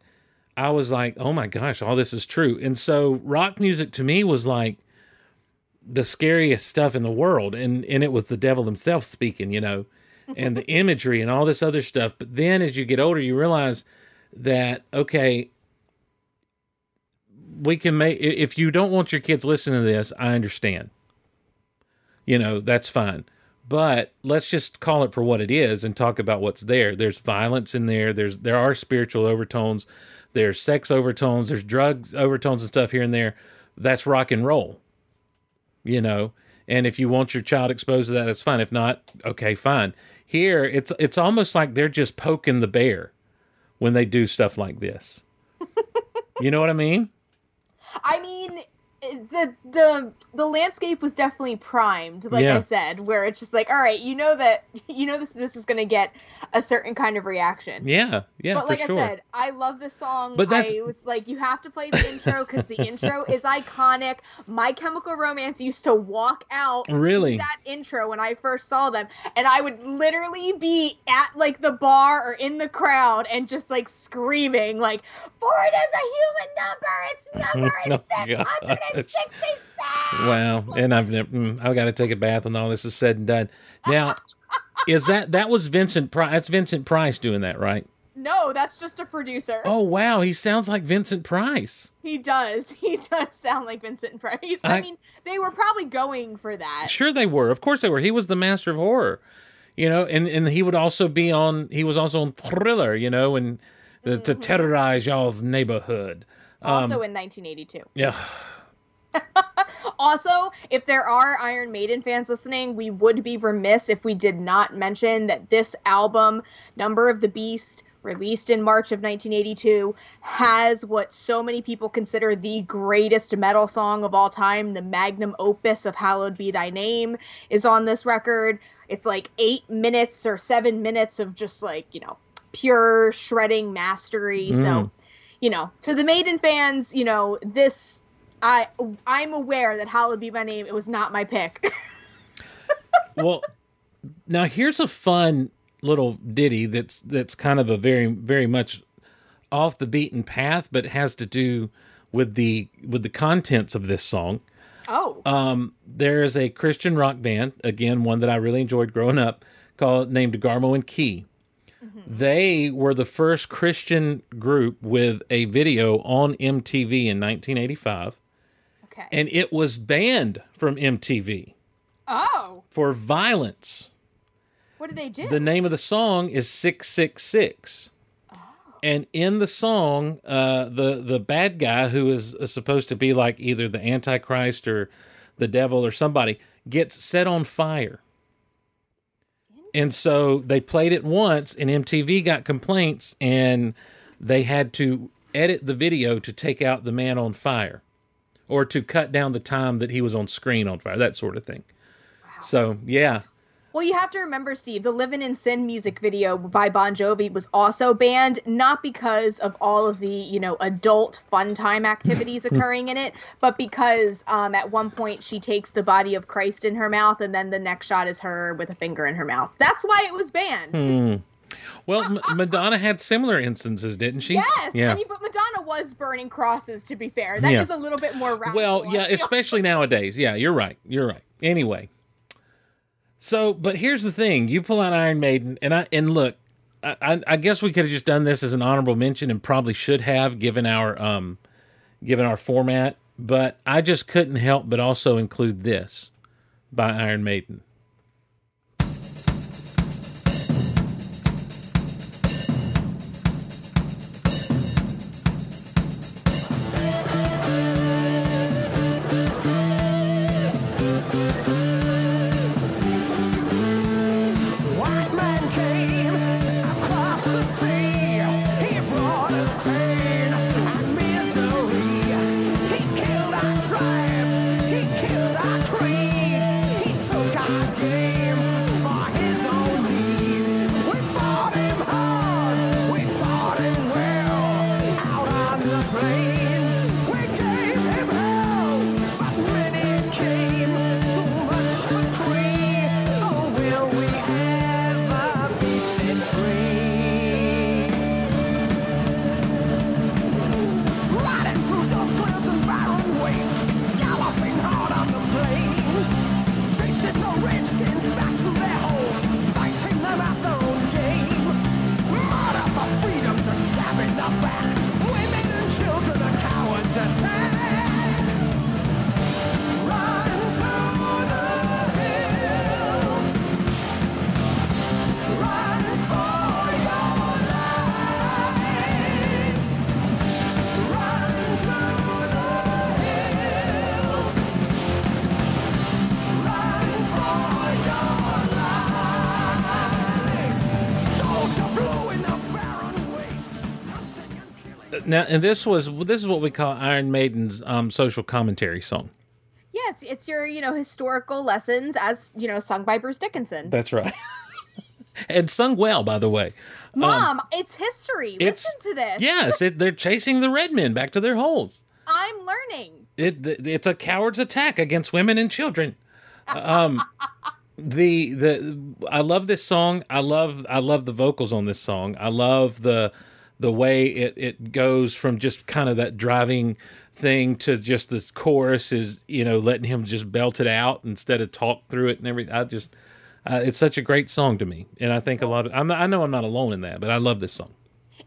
A: I was like, oh my gosh, all this is true. And so rock music to me was like the scariest stuff in the world. And, and it was the devil himself speaking, you know, and the imagery and all this other stuff. But then as you get older, you realize that, okay, we can make, if you don't want your kids listening to this, I understand. You know, that's fine. But let's just call it for what it is and talk about what's there. There's violence in there. There's there are spiritual overtones. There's sex overtones. There's drugs overtones and stuff here and there. That's rock and roll. You know, and if you want your child exposed to that, that's fine. If not, okay, fine. Here, it's it's almost like they're just poking the bear when they do stuff like this. you know what I mean?
B: I mean, the the the landscape was definitely primed, like
A: Yeah.
B: I said, where it's just like, all right, you know that you know this this is going to get a certain kind of reaction.
A: Yeah, yeah,
B: but like
A: sure.
B: I said, I love this song.
A: But that's-
B: I was like, you have to play the intro because the intro is iconic. My Chemical Romance used to walk out
A: Really?
B: that intro when I first saw them, and I would literally be at like the bar or in the crowd and just like screaming, like, "For it is a human number. Its oh number
A: Oh,
B: is six hundred and sixty-six.
A: Wow, and I've never, mm, I've got to take a bath when all this is said and done. Now, is that that was Vincent Price? That's Vincent Price doing that, right?
B: No, that's just a producer.
A: Oh wow, he sounds like Vincent Price.
B: He does. He does sound like Vincent Price. I,
A: I-
B: mean, they were probably going for that.
A: Sure, they were. Of course, they were. He was the master of horror, you know, and and he would also be on. He was also on Thriller, you know, and uh, to terrorize y'all's neighborhood.
B: Also in 1982.
A: Yeah,
B: Also, if there are Iron Maiden fans listening, we would be remiss if we did not mention that this album, Number of the Beast, released in March of 1982, has what so many people consider the greatest metal song of all time. The magnum opus of Hallowed Be Thy Name is on this record. It's like eight minutes or seven minutes of just like, you know, pure shredding mastery. So,
A: Mm.
B: you know, to the Maiden fans, you know, this I I'm aware that Hallowed Be My Name. It was not my pick.
A: well, now here's a fun little ditty that's that's kind of a very very much off the beaten path, but has to do with the with the contents of this song.
B: oh,
A: Um, there is a Christian rock band, again, one that I really enjoyed growing up, called named DeGarmo and Key. They were the first Christian group with a video on MTV in 1985,
B: okay.
A: and it was banned from MTV
B: oh,
A: for violence.
B: what did they do?
A: The name of the song is 666. And in the song, uh, the the bad guy who is supposed to be like either the Antichrist or the devil or somebody gets set on fire. And so they played it once, and MTV got complaints, and they had to edit the video to take out the man on fire, or to cut down the time that he was on screen on fire, that sort of thing. So yeah,
B: well, you have to remember, Steve, the "Living in Sin" music video by Bon Jovi was also banned, not because of all of the you know adult fun time activities occurring in it, but because um, at one point she takes the body of Christ in her mouth, and then the next shot is her with a finger in her mouth. That's why it was banned.
A: Well, M- Madonna had similar instances, didn't she?
B: Yes.
A: Yeah.
B: I mean, but Madonna was burning crosses. To be fair, that is
A: Yeah.
B: a little bit more radical.
A: Well, yeah, especially nowadays. Yeah, you're right. You're right. Anyway, so but here's the thing: you pull out Iron Maiden, and I and look, I, I, I guess we could have just done this as an honorable mention, and probably should have given our um, given our format. But I just couldn't help but also include this by Iron Maiden. Now, and this was this is what we call Iron Maiden's um, social commentary song.
B: yeah, it's it's your you know historical lessons as you know sung by Bruce Dickinson.
A: That's right, and sung well, by the way.
B: Mom, it's history.
A: It's
B: Listen to this.
A: Yes, it, they're chasing the red men back to their holes.
B: I'm learning.
A: It, it's a coward's attack against women and children. Um, the the I love this song. I love I love the vocals on this song. I love the the way it it goes from just kind of that driving thing to just the chorus is you know letting him just belt it out instead of talk through it and everything. I just uh, it's such a great song to me, and I think a lot of I'm I know I'm not alone in that, but I love this song.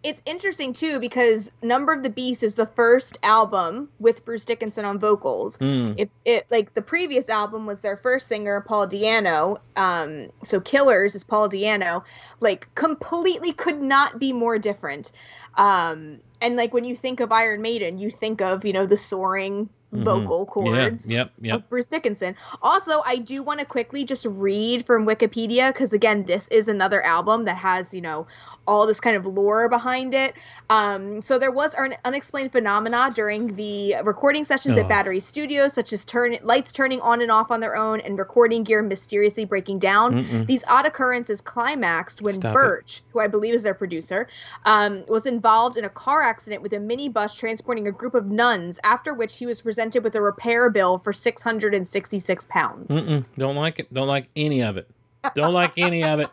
B: It's interesting too because Number of the Beast is the first album with Bruce Dickinson on vocals.
A: Hmm.
B: It, it like the previous album was their first singer Paul Di'Anno. Um, so Killers is Paul Di'Anno. Like completely could not be more different. Um, and like when you think of Iron Maiden, you think of you know the soaring vocal chords
A: Mm-hmm. yep, yep.
B: of Bruce Dickinson. Also, I do want to quickly just read from Wikipedia because again, this is another album that has you know all this kind of lore behind it. Um, so there was an unexplained phenomena during the recording sessions
A: Oh.
B: at Battery Studios, such as turn lights turning on and off on their own and recording gear mysteriously breaking down. These odd occurrences climaxed when
A: Stop it.
B: Birch, who I believe is their producer, um, was involved in a car accident with a minibus transporting a group of nuns. After which he was presented with a repair bill for six hundred and sixty-six pounds.
A: Mm-mm, don't like it. Don't like any of it. Don't like any of it.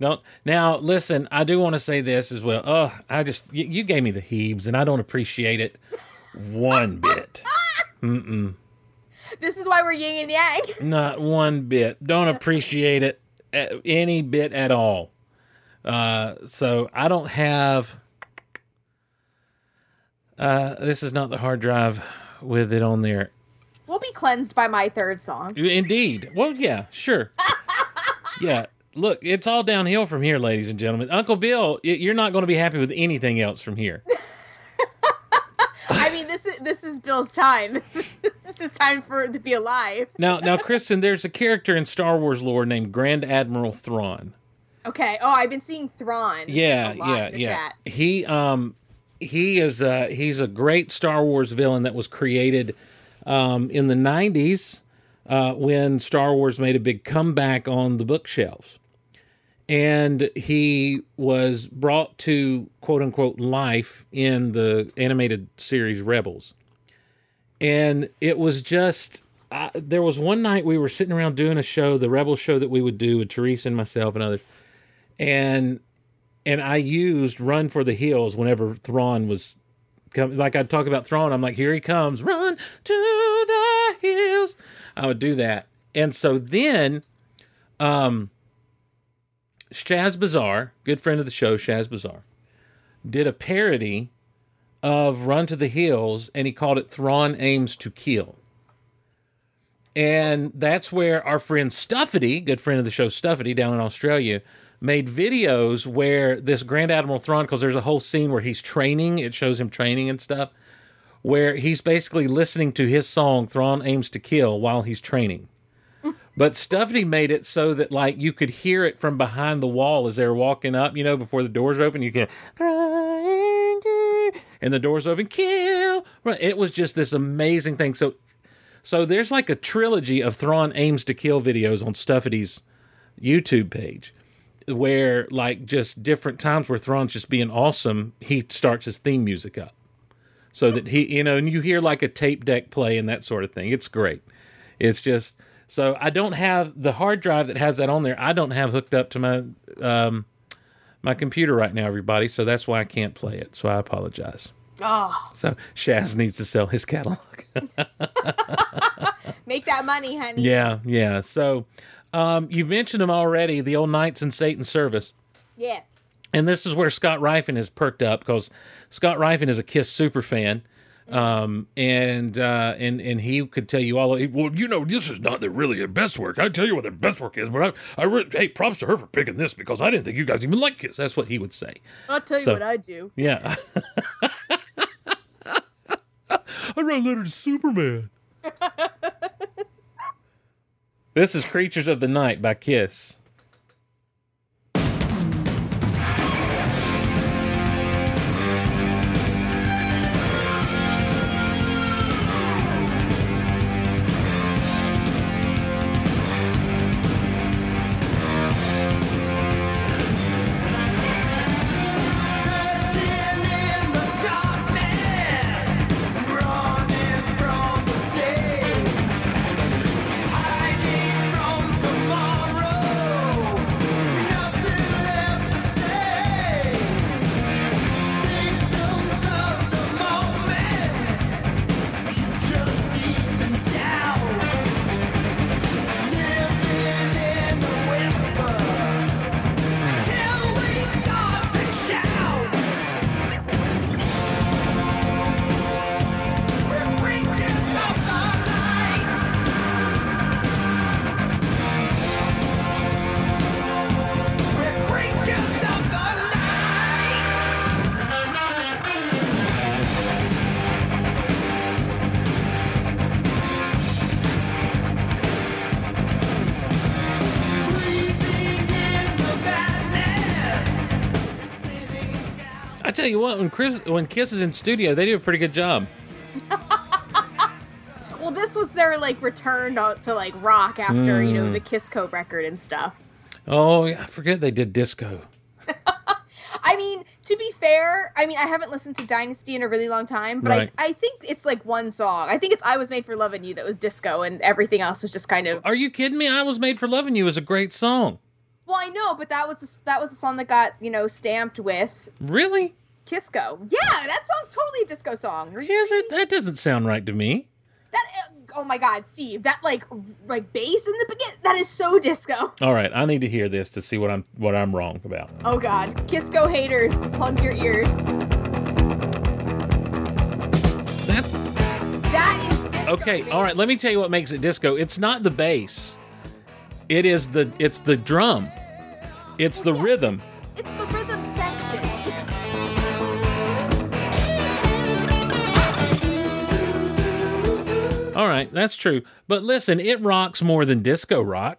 A: Don't. Now, listen. I do want to say this as well. Oh, I just you, you gave me the heaves, and I don't appreciate it one bit. Mm-mm.
B: This is why we're yin and yang.
A: Not one bit. Don't appreciate it uh, any bit at all. Uh, so I don't have. Uh, this is not the hard drive with it on there.
B: We'll be cleansed by my third song.
A: Indeed. Well, yeah, sure. yeah. Look, it's all downhill from here, ladies and gentlemen. Uncle Bill, you're not going to be happy with anything else from here.
B: I mean, this is this is Bill's time. This is, time for to be alive.
A: Now, now, Kristin, there's a character in Star Wars lore named Grand Admiral Thrawn.
B: Okay. Oh, I've been seeing Thrawn.
A: Yeah, yeah,
B: in the
A: yeah.
B: Chat.
A: He um he is uh he's a great Star Wars villain that was created um in the 90s uh when Star Wars made a big comeback on the bookshelves. And he was brought to quote unquote life in the animated series Rebels. And it was just I, there was one night we were sitting around doing a show, the Rebel show that we would do with Teresa and myself and others. And and I used Run for the Hills whenever Thrawn was coming. like I'd talk about Thrawn. I'm like, here he comes, run to the hills. I would do that, and so then, um, Shaz Bazaar, good friend of the show, Shaz Bazaar, did a parody of Run to the Hills, and he called it Thrawn Aims to Kill. And that's where our friend Stuffity, good friend of the show Stuffity down in Australia, made videos where this Grand Admiral Thrawn, because there's a whole scene where he's training, it shows him training and stuff, where he's basically listening to his song Thrawn Aims to Kill while he's training. But Stuffity made it so that like you could hear it from behind the wall as they were walking up, you know, before the doors open. You can and the doors open, kill. It was just this amazing thing. So, so there's like a trilogy of Thrawn aims to kill videos on Stuffity's YouTube page, where like just different times where Thrawn's just being awesome. He starts his theme music up, so that he, you know, and you hear like a tape deck play and that sort of thing. It's great. It's just so I don't have the hard drive that has that on there. I don't have hooked up to my um, my computer right now, everybody. So that's why I can't play it. So I apologize.
B: Oh,
A: So Shaz needs to sell his catalog.
B: make that money, honey.
A: yeah, yeah. So um, you've mentioned them already, the old Knights in Satan's Service.
B: Yes.
A: And this is where Scott Rifen has perked up because Scott Rifen is a Kiss super fan. Um, and uh, and and he could tell you all. Well, you know, this is not their really their best work. I tell you what their best work is, but I, I re- hey, props to her for picking this because I didn't think you guys even like Kiss. That's what he would say.
B: I'll tell you
A: So-
B: what I do.
A: Yeah. I'd write a letter to Superman. this is Creatures of the Night by Kiss. Chris, when Kiss is in studio, they do a pretty good job.
B: Well, this was their like return to, like rock after you
A: Mm.
B: know the Kiss Code record and stuff.
A: Oh, yeah, I forget they did disco.
B: I mean, to be fair, I mean I haven't listened to Dynasty in a really long time, but
A: Right.
B: I I think it's like one song. I think it's I Was Made for Loving You that was disco, and everything else was just kind of.
A: Are you kidding me? I was made for loving you is a great song.
B: Well, I know, but that was the, that was the song that got you know stamped with
A: Really?
B: Kisco. Yeah, that song's totally a disco song.
A: Is it? That doesn't sound right to me.
B: That uh, oh my god, Steve, that like like bass in the beginning, that is so disco.
A: All right, I need to hear this to see what I'm what I'm wrong about.
B: Oh god, Kisco haters, plug your ears.
A: That
B: That is disco.
A: okay.
B: baby.
A: All right, let me tell you what makes it disco. It's not the bass. It is the it's the drum. It's the
B: Yeah.
A: rhythm. All right, that's true. But listen, it rocks more than disco rock.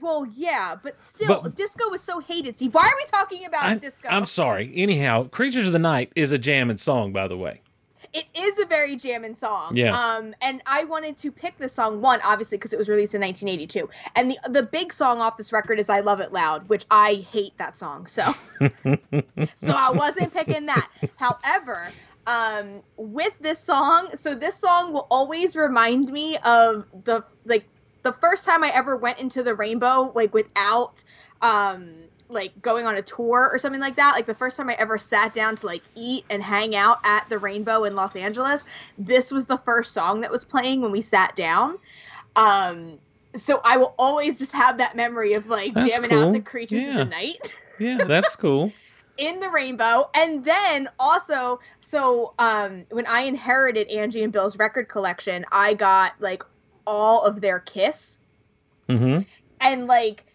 B: Well, yeah, but still,
A: But-
B: disco was so hated. See, why are we talking about
A: I,
B: disco?
A: I'm sorry. Anyhow, Creatures of the Night is a jamming song, by the way.
B: it is a very jamming song.
A: Yeah.
B: Um, and I wanted to pick this song one, obviously, because it was released in 1982, and the the big song off this record is "I Love It Loud," which I hate that song. So, so I wasn't picking that. However, um, with this song, so this song will always remind me of the like the first time I ever went into the rainbow, like without um like going on a tour or something like that, like the first time I ever sat down to like eat and hang out at the Rainbow in Los Angeles, this was the first song that was playing when we sat down. Um, so I will always just have that memory of like
A: That's
B: jamming
A: cool.
B: out to Creatures of the Night.
A: Yeah, that's cool.
B: in the rainbow. And then also so um when i inherited angie and bill's record collection i got like all of their kiss.
A: Hmm
B: and like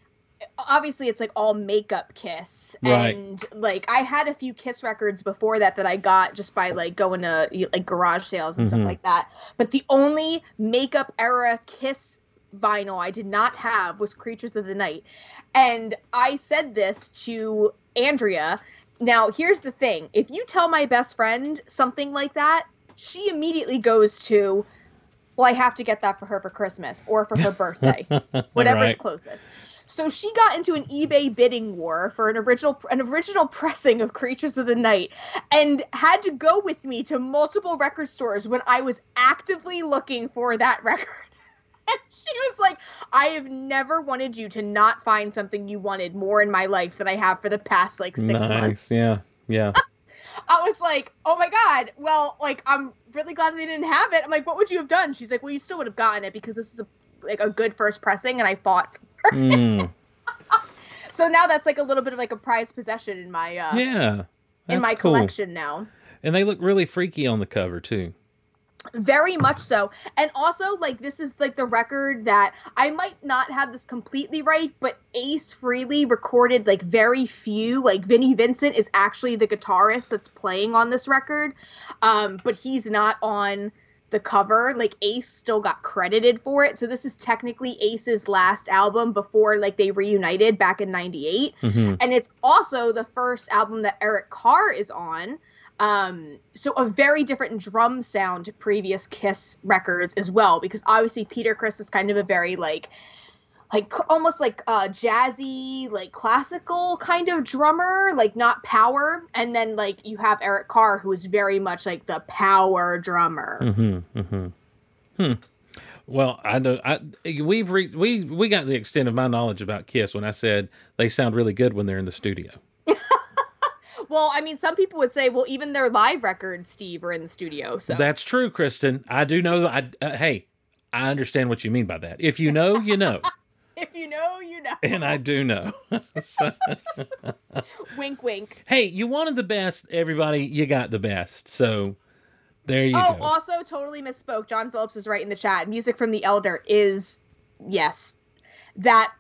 B: obviously it's like all makeup kiss.
A: Right.
B: and like i had a few kiss records before that that i got just by like going to like garage sales and
A: Mhm.
B: stuff like that. But the only makeup era kiss vinyl i did not have was creatures of the night and i said this to andrea now here's the thing if you tell my best friend something like that she immediately goes to well i have to get that for her for christmas or for her birthday whatever's
A: Right.
B: closest. So she got into an eBay bidding war for an original an original pressing of Creatures of the Night and had to go with me to multiple record stores when I was actively looking for that record. She was like, I have never wanted you to not find something you wanted more in my life than I have for the past like six
A: Nice.
B: months.
A: Yeah. Yeah.
B: I was like, oh my God. Well, like, I'm really glad they didn't have it. I'm like, what would you have done? She's like, well, you still would have gotten it because this is a, like a good first pressing and I fought for
A: Mm.
B: So now that's like a little bit of like a prized possession in my uh,
A: Yeah.
B: in my
A: cool.
B: collection now.
A: And they look really freaky on the cover too.
B: Very much so. And also like this is like the record that I might not have this completely right, but Ace Frehley recorded like very few. Like Vinnie Vincent is actually the guitarist that's playing on this record. Um, but he's not on the cover. Like Ace still got credited for it. So this is technically Ace's last album before like they reunited back in 98.
A: hmm
B: and it's also the first album that Eric Carr is on. Um, so a very different drum sound to previous Kiss records as well, because obviously Peter Criss is kind of a very like, like almost like uh, jazzy, like classical kind of drummer, like not power. And then like you have Eric Carr, who is very much like the power drummer.
A: mm-hmm, hmm Hmm. Well, I know I we've re- we we got the extent of my knowledge about Kiss when I said they sound really good when they're in the studio.
B: Well, I mean, some people would say, well, even their live records, Steve, are in the studio. So
A: That's true, Kristin. I do know that. I uh, hey, I understand what you mean by that. If you know, you know,
B: if you know, you know.
A: and I do know.
B: Wink, wink.
A: hey, you wanted the best, everybody. You got the best. So there you
B: Oh,
A: go.
B: also totally misspoke. John Phillips is right in the chat. Music from the Elder is yes, that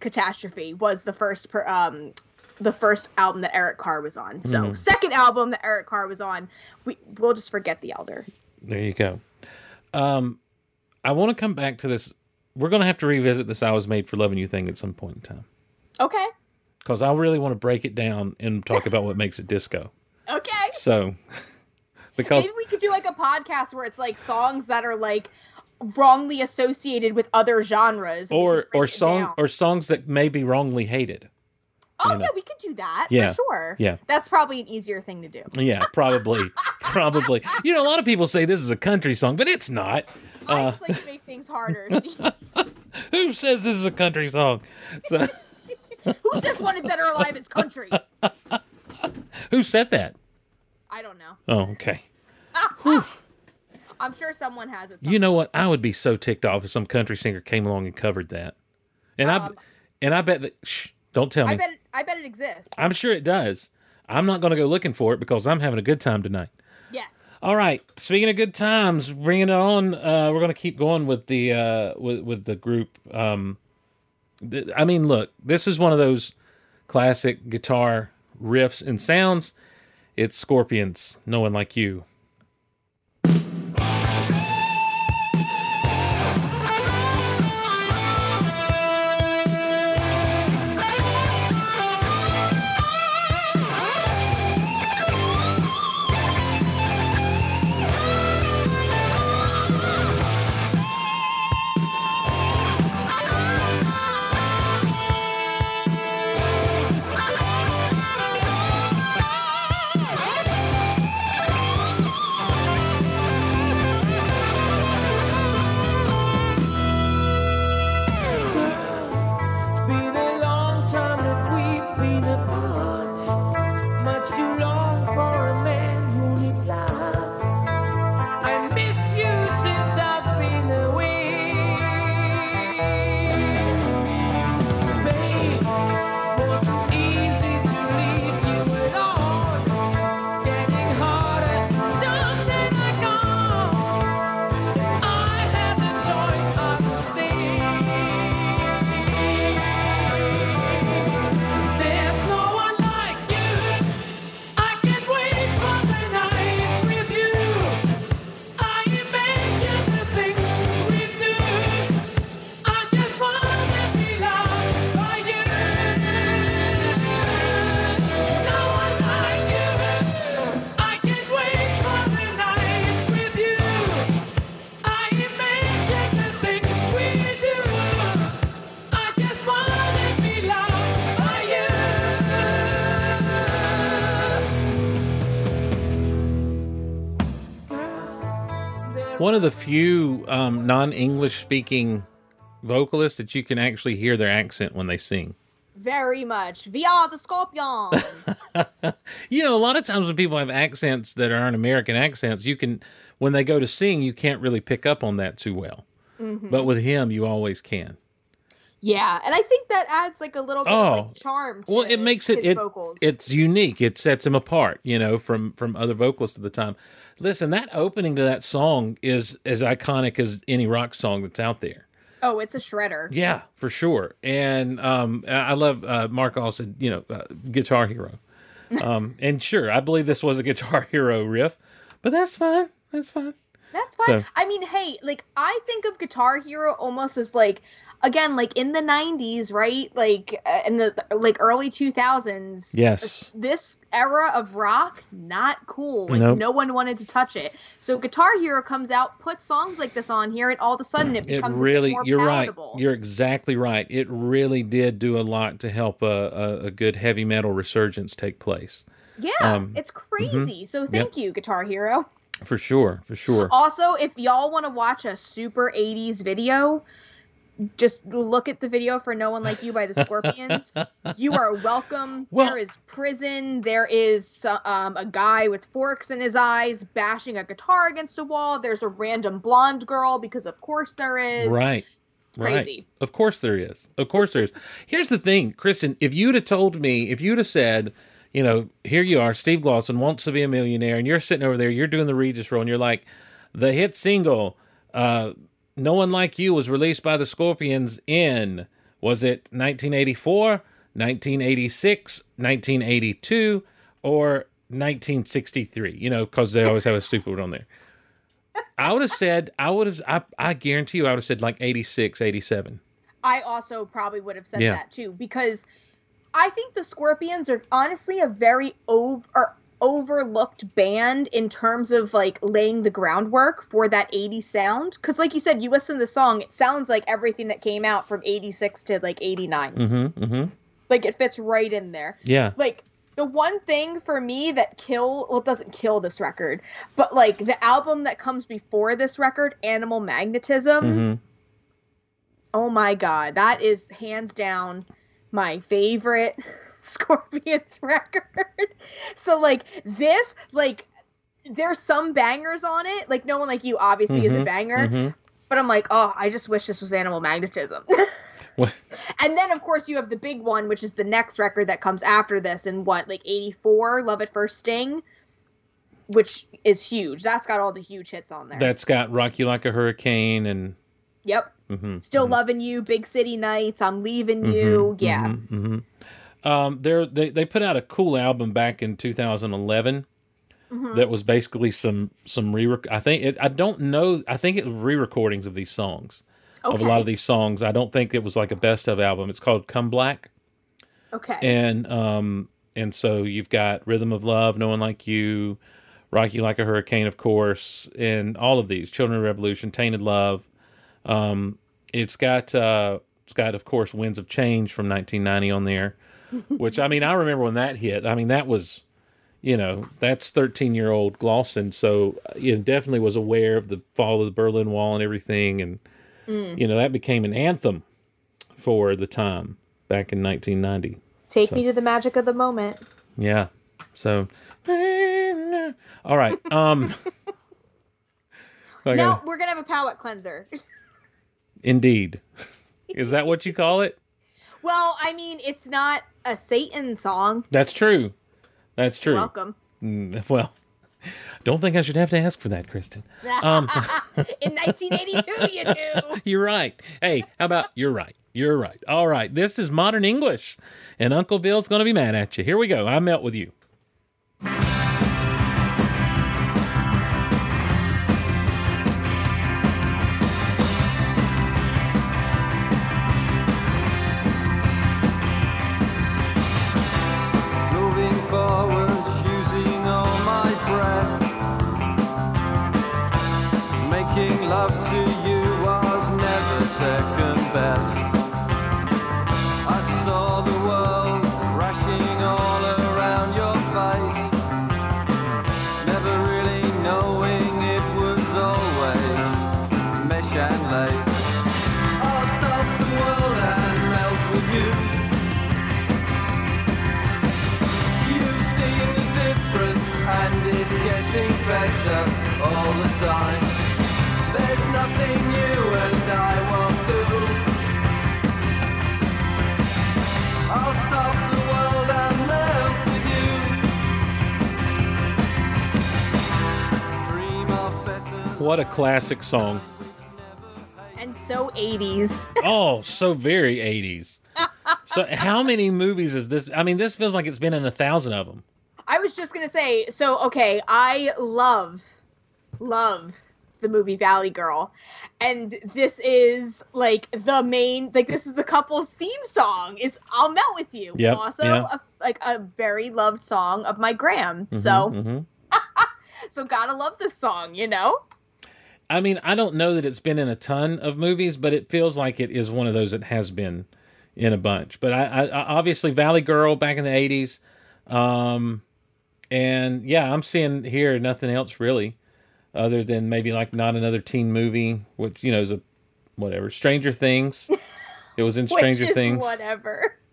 B: catastrophe was the first per, um the first album that Eric Carr was on. So
A: Mhm.
B: second album that Eric Carr was on, we we'll just forget the Elder.
A: There you go. Um, I want to come back to this. We're going to have to revisit this "I was made for loving you" thing at some point in time
B: Okay,
A: because I really want to break it down and talk about what makes it disco.
B: okay.
A: So, because
B: Maybe we could do like a podcast where it's like songs that are like wrongly associated with other genres,
A: or or song
B: down.
A: or songs that may be wrongly hated.
B: Oh
A: you know.
B: yeah, we could do that
A: Yeah,
B: for sure.
A: yeah.
B: that's probably an easier thing to do.
A: Yeah, probably, probably. You know, a lot of people say this is a country song, but it's not.
B: I
A: Uh,
B: just like to make things harder.
A: Who says this is a country song? So,
B: Who says one is dead or alive is country?
A: who said that?
B: I don't know.
A: Oh, okay.
B: I'm sure someone has it.
A: You know what? I would be so ticked off if some country singer came along and covered that. And I
B: Um,
A: and I bet that. Shh, don't tell me.
B: I bet. I bet it exists.
A: I'm sure it does. I'm not going to go looking for it because I'm having a good time tonight.
B: Yes.
A: All right. Speaking of good times, bringing it on. Uh, we're going to keep going with the uh, with with the group. Um, th- I mean, look, this is one of those classic guitar riffs and sounds. It's Scorpions. No one like you. One of the few um, non-English speaking vocalists that you can actually hear their accent when they sing.
B: Very much. We are the Scorpions.
A: You know, a lot of times when people have accents that aren't American accents, you can, when they go to sing, you can't really pick up on that too well.
B: Mm-hmm.
A: But with him, you always can.
B: yeah, and I think that adds like a little bit of
A: Oh.
B: like charm. To
A: Well, it makes it,
B: his
A: it
B: vocals.
A: it's unique. It sets him apart, you know, from from other vocalists of the time. Listen, that opening to that song is as iconic as any rock song that's out there.
B: oh, it's a shredder.
A: Yeah, for sure. And um, I love uh, Mark also, you know, uh, Guitar Hero. Um, and sure, I believe this was a Guitar Hero riff, but that's fine. That's fine.
B: That's fine.
A: So-
B: I mean, hey, like I think of Guitar Hero almost as like again, like in the '90s, right? Like uh, in the like early 2000s.
A: Yes.
B: This era of rock, not cool. Like
A: Nope.
B: no one wanted to touch it. So Guitar Hero comes out, puts songs like this on here, and all of a sudden it
A: It
B: becomes
A: really,
B: a more
A: you're
B: palatable.
A: right. You're exactly right. It really did do a lot to help a, a, a good heavy metal resurgence take place.
B: yeah,
A: um,
B: it's crazy. So thank you, Guitar Hero.
A: For sure. For sure.
B: Also, if y'all want to watch a super 80s video, just look at the video for No One Like You by the Scorpions. you are welcome.
A: Well-
B: there is prison. There is um, a guy with forks in his eyes bashing a guitar against a wall. There's a random blonde girl, because of course there is.
A: Right. Right.
B: Crazy.
A: Of course there is. Of course there is. Here's the thing, Kristin, if you'd have told me, if you'd have said, you know, here you are, Steve Glosson wants to be a millionaire, and you're sitting over there, you're doing the Regis role, and you're like, the hit single, uh, No One Like You was released by the Scorpions in, was it 1984, 1986, 1982, or 1963? You know, because they always have a stupid one on there. I would have said, I would have, I, I guarantee you, I would have said like 86, 87.
B: I also probably would have said
A: Yeah.
B: that too, because I think the Scorpions are honestly a very over. Overlooked band in terms of like laying the groundwork for that 80s sound because like you said you listen to the song it sounds like everything that came out from 86 to like 89
A: Mm-hmm, mm-hmm.
B: like it fits right in there
A: Yeah.
B: like the one thing for me that kill well it doesn't kill this record but like the album that comes before this record animal magnetism
A: Mhm.
B: oh my god that is hands down my favorite scorpions record. So like this like there's some bangers on it. Like no one like you obviously is a
A: Mhm,
B: banger.
A: Mhm.
B: but i'm like oh i just wish this was animal magnetism. And then of course you have the big one which is the next record that comes after this in what like 84 love at first sting? Which is huge. That's got all the huge hits on there.
A: That's got Rock You Like a Hurricane and
B: yep.
A: Mhm,
B: still loving you big city nights i'm leaving you. Yeah.
A: Mhm. Um, they they put out a cool album back in 2011
B: Mm-hmm.
A: that was basically some some re. I think it, I don't know. I think it was re-recordings of these songs of a lot of these songs. I don't think it was like a best of album. It's called Comeblack.
B: okay
A: and um and so you've got rhythm of love no one like you Rock You like a hurricane of course and all of these children of revolution tainted love um it's got uh it's got of course winds of change from 1990 on there which i mean i remember when that hit i mean that was you know that's 13 year old glosson so you know, definitely was aware of the fall of the berlin wall and everything and you know that became an anthem for the time back in 1990
B: take me to the magic of the moment
A: yeah. So, all right. Um, okay.
B: now we're gonna have a palate cleanser
A: Indeed. Is that what you call it?
B: well i mean it's not a satan song
A: That's true. That's true.
B: welcome
A: Mm, Well, don't think I should have to ask for that, Kristin. Um,
B: in 1982 you do
A: you're right. Hey, how about you're right? You're right. All right. This is modern English, and Uncle Bill's going to be mad at you. Here we go. I melt with you. What a classic song.
B: And so 80s.
A: Oh, so very 80s. So, how many movies is this? I mean, this feels like it's been in a thousand of them.
B: I was just gonna say, so okay, I love, love the movie Valley Girl, and this is like the main, like this is the couple's theme song. Is "I'll Melt with You."
A: Yep,
B: Also,
A: yeah.
B: a, like a very loved song of my Graham. So,
A: hmm
B: so gotta love this song, you know.
A: I mean, I don't know that it's been in a ton of movies, but it feels like it is one of those that has been in a bunch. But I, I I- obviously Valley Girl back in the '80s, um, and yeah, I'm seeing here nothing else really, other than maybe like not another teen movie, which you know is a whatever. Stranger Things. It was in Stranger Things.
B: whatever.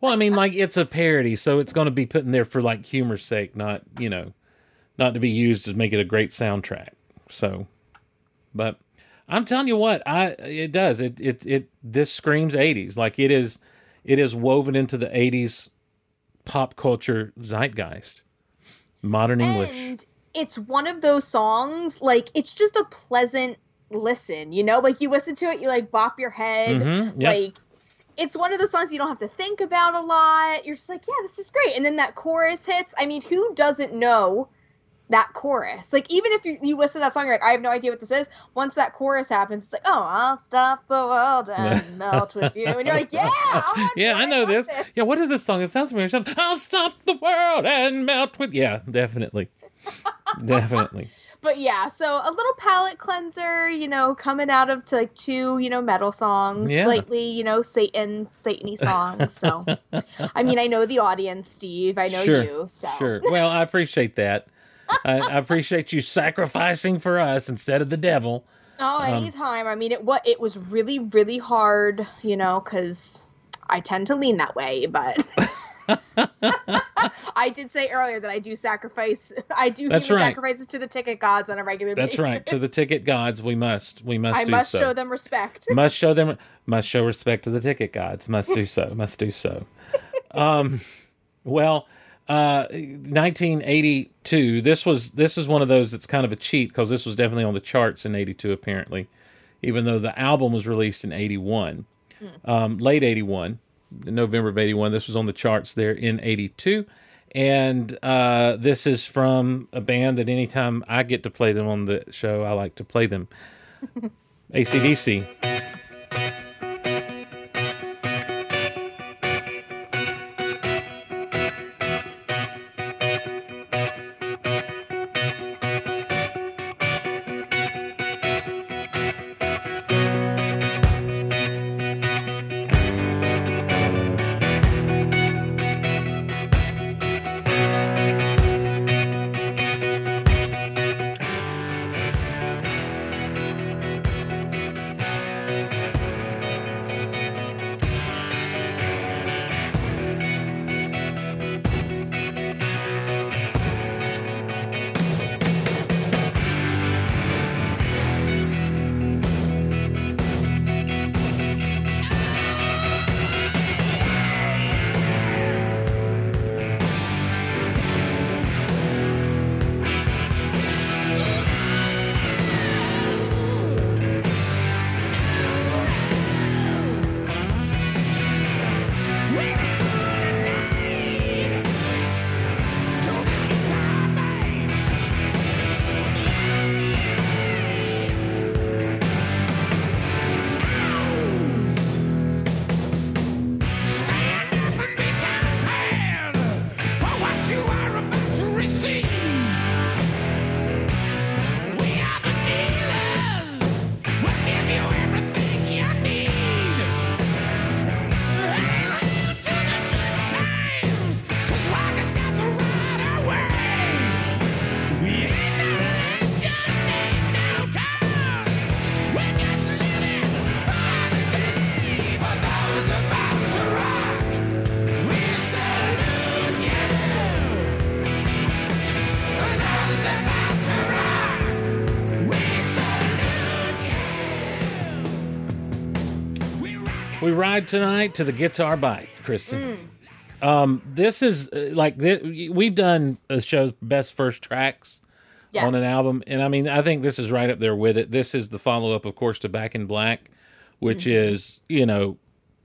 A: Well, I mean, like it's a parody, so it's going to be put in there for like humor's sake, not you know, not to be used to make it a great soundtrack. So, but I'm telling you what, I it does it it it this screams '80s, like it is, it is woven into the '80s pop culture zeitgeist, Modern English.
B: And it's one of those songs, like it's just a pleasant listen, you know? Like you listen to it, you like bop your head.
A: Mhm, yep.
B: Like it's one of those songs you don't have to think about a lot. You're just like, yeah, this is great. And then that chorus hits. I mean, who doesn't know that chorus? Like even if you, you listen to that song, you're like, I have no idea what this is. Once that chorus happens, it's like, oh, I'll stop the world and melt with you. And you're like, yeah, oh, I'm
A: yeah, I know
B: love
A: this. Yeah, what is this song? It sounds familiar. I'll stop the world and melt with. Yeah, definitely, definitely.
B: but yeah, so a little palate cleanser, you know, coming out of to like two, you know, metal songs,
A: Yeah.
B: slightly, you know, Satan, Satany songs. So, I mean, I know the audience, Steve. I know
A: sure,
B: you. So,
A: Sure. Well, I appreciate that. I, I appreciate you sacrificing for us instead of the devil.
B: oh,
A: Um,
B: anytime. I mean, it what it was really, really hard, you know, because I tend to lean that way, but. I did say earlier that I do sacrifice. I do
A: That's
B: human
A: right.
B: sacrifices to the ticket gods on a regular basis.
A: That's
B: basis.
A: right. To the ticket gods, we must. We must.
B: I must
A: so.
B: show them respect.
A: must show them. Must show respect to the ticket gods. Must do so. must do so. Um, well, uh, 1982. This was this is one of those that's kind of a cheat because this was definitely on the charts in '82 apparently, even though the album was released in '81, um, late '81, November of '81. This was on the charts there in '82. And uh, this is from a band that anytime I get to play them on the show, I like to play them. ACDC. Ride tonight to the guitar bite, Kristin. Um, this is uh, like thi- we've done a show best first tracks
B: Yes.
A: on an album, and I mean I think this is right up there with it. This is the follow up, of course, to Back in Black, which is you know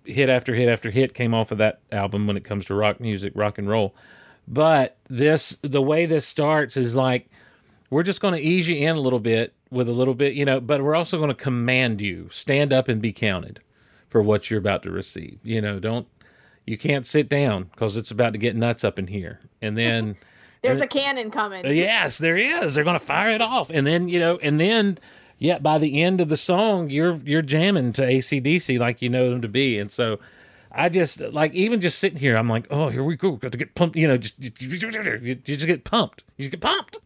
A: hit after hit after hit came off of that album when it comes to rock music, rock and roll. But this, the way this starts is like we're just going to ease you in a little bit with a little bit, you know, but we're also going to command you stand up and be counted for what you're about to receive. You know, don't you can't sit down because it's about to get nuts up in here, and then.
B: There's a cannon coming.
A: Uh, Yes, there is. They're going to fire it off, and then you know, and then yeah, by the end of the song, you're you're jamming to ACDC like you know them to be, and so I just like even just sitting here, I'm like, oh, here we go, got to get pumped. You know, just you, you- you just get pumped. You just get pumped.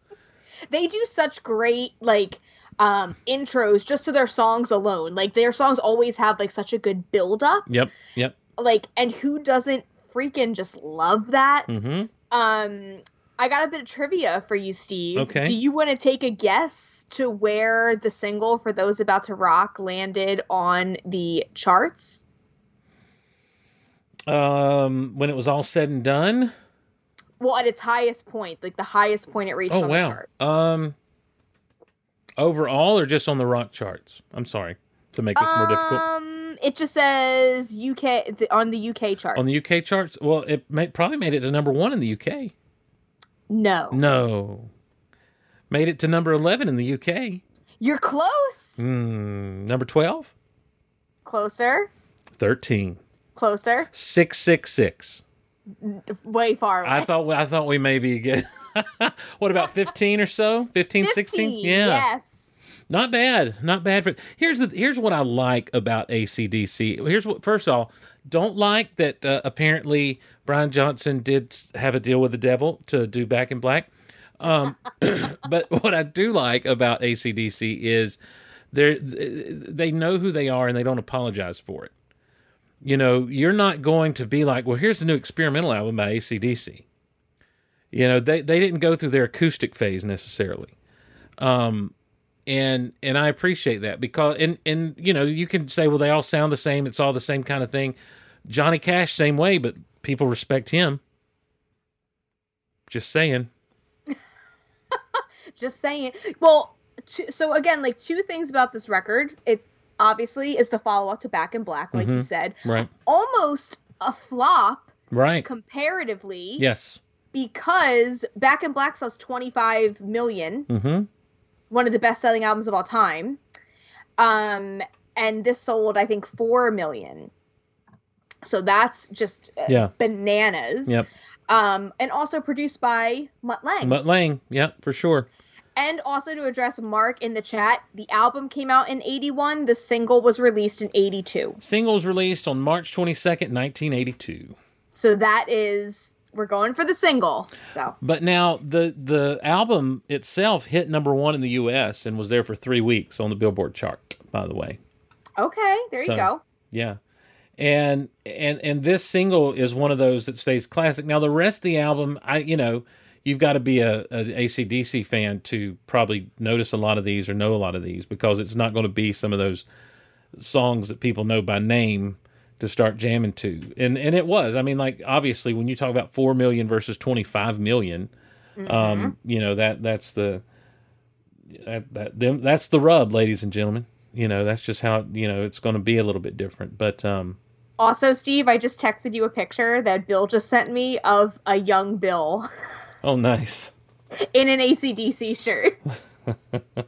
B: they do such great like um intros just to their songs alone. Like their songs always have like such a good build up
A: Yep, yep.
B: like and who doesn't freaking just love that?
A: Hmm
B: um i got a bit of trivia for you steve.
A: Okay.
B: do you want to take a guess to where the single for those about to rock landed on the charts?
A: Um, when it was all said and done,
B: well at its highest point like the highest point it reached
A: oh
B: on the charts.
A: Um, overall or just on the rock charts? I'm sorry to make this more difficult.
B: um it just says uk the, on the uk charts
A: On the UK charts, well, it may, probably made it to number one in the UK.
B: no
A: No. Made it to number 11 in the UK.
B: You're close.
A: Mm, number 12?
B: Closer.
A: 13.
B: Closer.
A: 666.
B: Way far away.
A: I thought I thought we maybe get What about 15 or so? 15, 16? Yeah.
B: Yes.
A: Not bad. Not bad for Here's the here's what I like about ACDC. Here's what first of all, don't like that uh, apparently Brian Johnson did have a deal with the devil to do Back in Black. Um, but what I do like about ACDC is they they know who they are and they don't apologize for it. You know, you're not going to be like, well, here's the new experimental album by ACDC. You know, they, they didn't go through their acoustic phase necessarily. Um, and and I appreciate that because and and you know, you can say, well, they all sound the same, it's all the same kind of thing. Johnny Cash, same way, but people respect him. Just saying.
B: Just saying. Well, so again, like two things about this record. It obviously is the follow up to Back in Black, like you
A: Mhm.
B: said.
A: Right.
B: Almost a flop
A: Right.
B: comparatively
A: Yes.
B: Because Back in Black sells 25 million,
A: Mm-hmm.
B: one of the best selling albums of all time. Um, and this sold, I think, 4 million. So that's just uh,
A: Yeah.
B: bananas.
A: Yep.
B: Um, and also produced by Mutt Lange.
A: Mutt Lange. Yeah, for sure.
B: And also to address Mark in the chat, the album came out in 81, the single was released in 82.
A: Single was released on March 22nd, 1982.
B: So that is we're going for the single. So,
A: But now the the album itself hit number one in the U.S. and was there for three weeks on the Billboard chart. By the way,
B: okay, there
A: So-
B: you go.
A: yeah, and and and this single is one of those that stays classic. Now the rest of the album, I you know, you've got to be a, a ACDC fan to probably notice a lot of these or know a lot of these because it's not going to be some of those songs that people know by name to start jamming to. And and it was. I mean, like obviously when you talk about four million versus twenty five million, um, you know that that's the that, that them, that's the rub, ladies and gentlemen. You know that's just how you know it's going to be a little bit different. But um,
B: Also, Steve, I just texted you a picture that Bill just sent me of a young Bill
A: oh, nice.
B: in an ACDC shirt.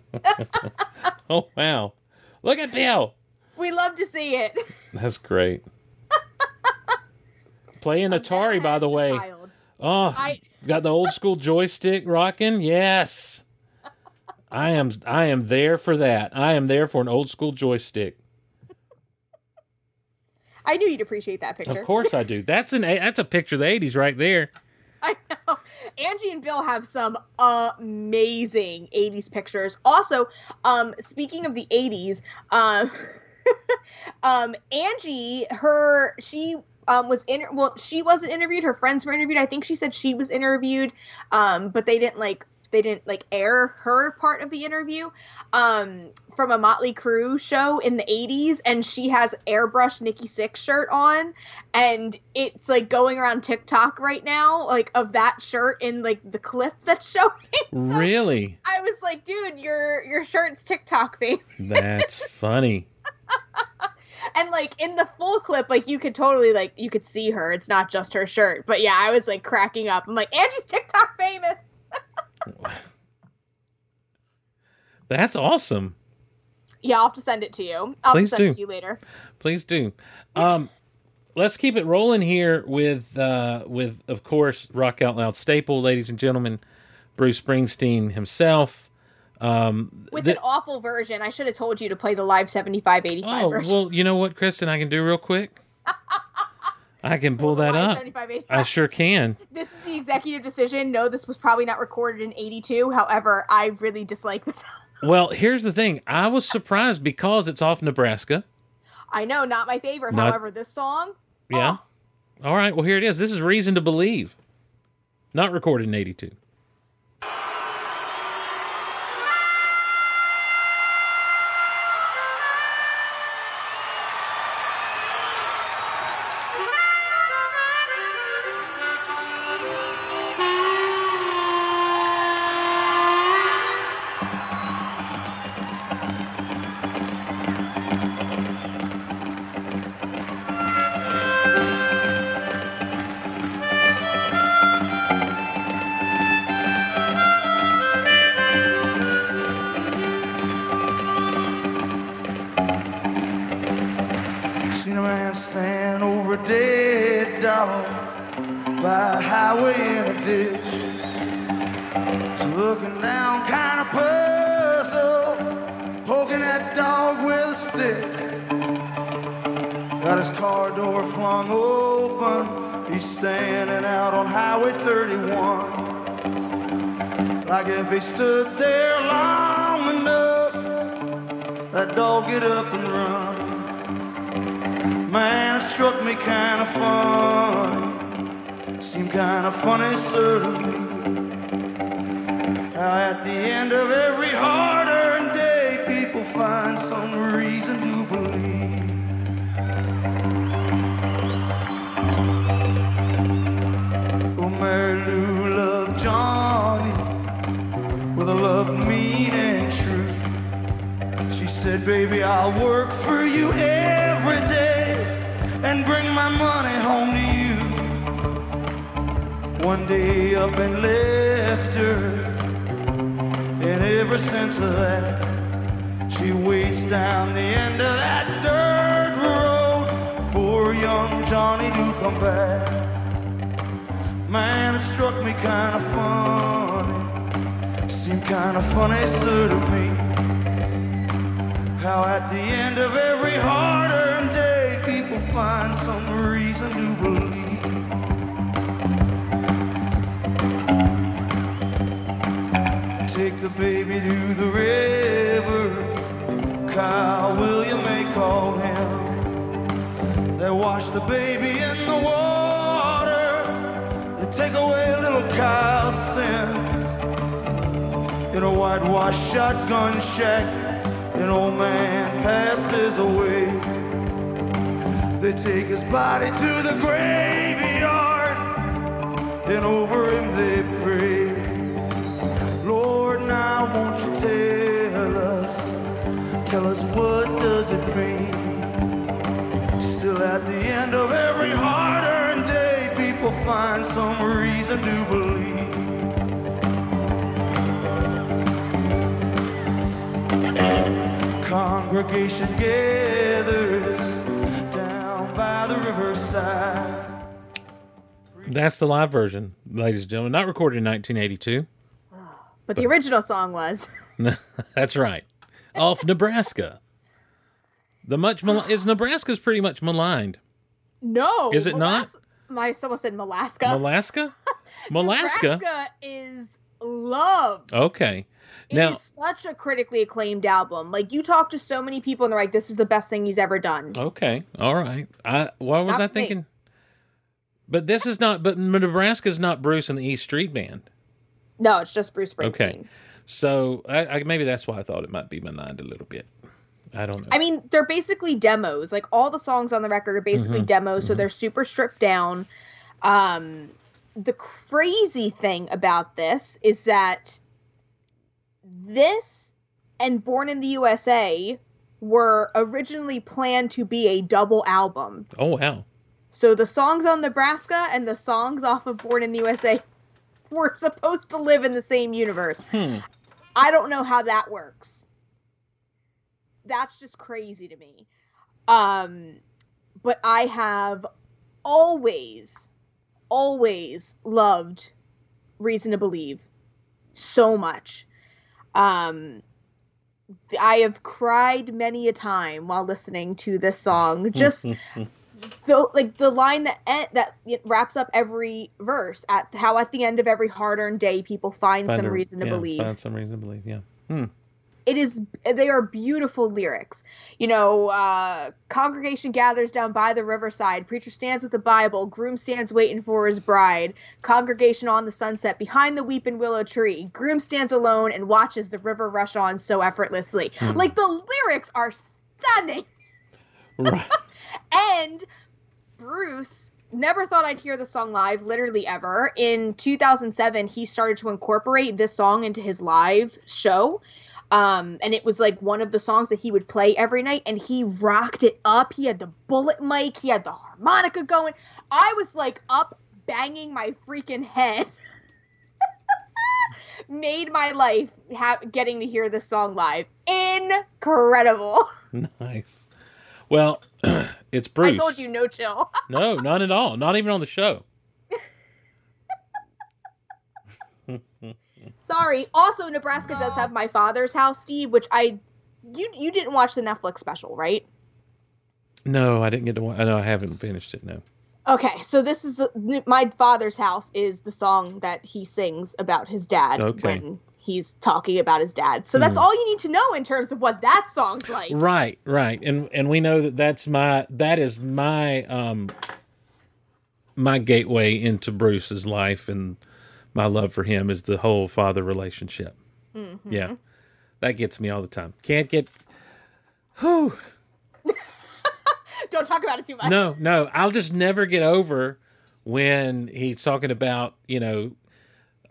A: Oh wow, look at Bill.
B: We love to see it.
A: That's great. Playing Atari, by the way.
B: Child.
A: Oh,
B: I-
A: got the old school joystick rocking. Yes, I am. I am there for that. I am there for an old school joystick.
B: I knew you'd appreciate that picture.
A: Of course I do. That's an. That's a picture of the '80s right there.
B: I know. Angie and Bill have some amazing 80s pictures. Also, um, speaking of the 80s, um, um, Angie, her, she um, was in, well, she wasn't interviewed. Her friends were interviewed. I think she said she was interviewed, um, but they didn't like they didn't like air her part of the interview um, from a Motley Crue show in the 80s, and she has airbrush Nikki Sixx shirt on, and it's like going around TikTok right now, like of that shirt in like the clip that's showing. So
G: Really?
B: I was like, dude, your your shirt's TikTok fame.
G: That's funny.
B: And like in the full clip, like you could totally like you could see her. It's not just her shirt. But yeah, I was like cracking up. I'm like, Angie's TikTok famous.
G: That's awesome.
B: Yeah, I'll have to send it to you. I'll
G: Please
B: send
G: do.
B: it to you later.
G: Please do. Um, let's keep it rolling here with uh, with of course Rock Out Loud staple, ladies and gentlemen, Bruce Springsteen himself. Um,
B: With
G: the-
B: an awful version. I should have told you to play the live 75 85
G: oh
B: version.
G: well, you know what, Kristin, I can do real quick. I can pull that up.
B: 75, 85.
G: I sure can.
B: This is the executive decision. No, this was probably not recorded in 82. However, I really dislike this.
G: Well, here's the thing. I was surprised because it's off Nebraska.
B: I know, not my favorite.
G: Not-
B: However, this song,
G: Yeah.
B: Oh.
G: All right. Well, here it is. This is Reason to Believe. Not recorded in 82.
A: Congregation gathers down by the riverside.
G: That's the live version, ladies and gentlemen. Not recorded in 1982.
B: but the original song was.
G: That's right. Off Nebraska. The much mal- is Nebraska's pretty much maligned.
B: no.
G: Is it not?
B: Molas- I almost said
G: Malaska. Malaska.
B: Malaska is loved.
G: Okay.
B: It
G: Now,
B: is such a critically acclaimed album. Like you talk to so many people and they're like, "This is the best thing he's ever done."
G: okay. All right. I what was
B: Not
G: I
B: for me.
G: thinking? But this is not but Nebraska is not Bruce and the East Street Band.
B: No, it's just Bruce Springsteen.
A: Okay. So I, I, maybe that's why I thought it might be Menand a little bit. I don't know.
B: I mean, they're basically demos. Like all the songs on the record are basically
A: Mm-hmm.
B: demos, so they're super stripped down. Um, the crazy thing about this is that this and Born in the USA were originally planned to be a double album.
A: oh wow.
B: So the songs on Nebraska and the songs off of Born in the USA were supposed to live in the same universe.
A: Hmm.
B: I don't know how that works. That's just crazy to me. Um but I have always always loved Reason to Believe so much. Um I have cried many a time while listening to this song. Just the like the line that en- that wraps up every verse at how at the end of every hard-earned day people find,
A: Find
B: some
A: a-
B: reason to
A: yeah,
B: believe
A: Find some reason to believe. Yeah.
B: It is they are beautiful lyrics. You know uh congregation gathers down by the riverside. Preacher stands with the bible. Groom stands waiting for his bride. Congregation on the sunset behind the weeping willow tree. Groom stands alone and watches the river rush on so effortlessly. Like the lyrics are stunning.
A: Right.
B: and Bruce never thought I'd hear the song live, literally ever. In 2007, he started to incorporate this song into his live show. Um, and it was like one of the songs that he would play every night, and he rocked it up. He had the bullet mic, he had the harmonica going. I was like up banging my freaking head. Made my life ha- getting to hear this song live. Incredible.
A: nice. Well, it's Bruce.
B: I told you no chill.
A: No, not at all. Not even on the show.
B: Sorry. Also, Nebraska does have my father's house, Steve, which I you you didn't watch the Netflix special, right?
A: No, I didn't get to. wa- I know I haven't finished it. No.
B: Okay, so this is the my father's house is the song that he sings about his dad
A: Okay.
B: when he's talking about his dad. So that's all you need to know in terms of what that song's like.
A: Right, right, and and we know that that's my that is my um my gateway into Bruce's life and my love for him is the whole father relationship. Mm-hmm. Yeah, that gets me all the time. Can't get. Whew.
B: Don't talk about it too much.
A: No, no, I'll just never get over when he's talking about you know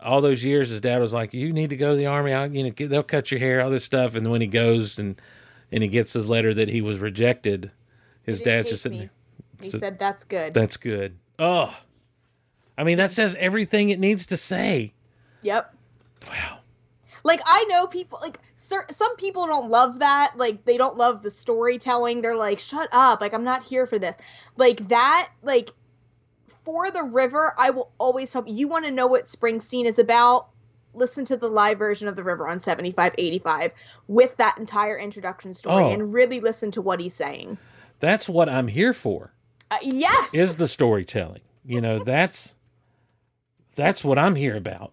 A: all those years. His dad was like, "You need to go to the army. I, you know, they'll cut your hair, all this stuff." And when he goes and and he gets his letter that he was rejected, his dad's just sitting
B: me.
A: there.
B: He said that's good.
A: That's good. Oh, I mean, that says everything it needs to say.
B: Yep.
A: Wow.
B: Like I know people like cer- some people don't love that. Like they don't love the storytelling. They're like, "Shut up. Like I'm not here for this." Like that like for the river, I will always tell you want to know what Springsteen is about. Listen to the live version of the river on 7585 with that entire introduction story
A: Oh.
B: and really listen to what he's saying.
A: That's what I'm here for.
B: Uh, yes.
A: Is the storytelling. You know, that's that's what I'm here about.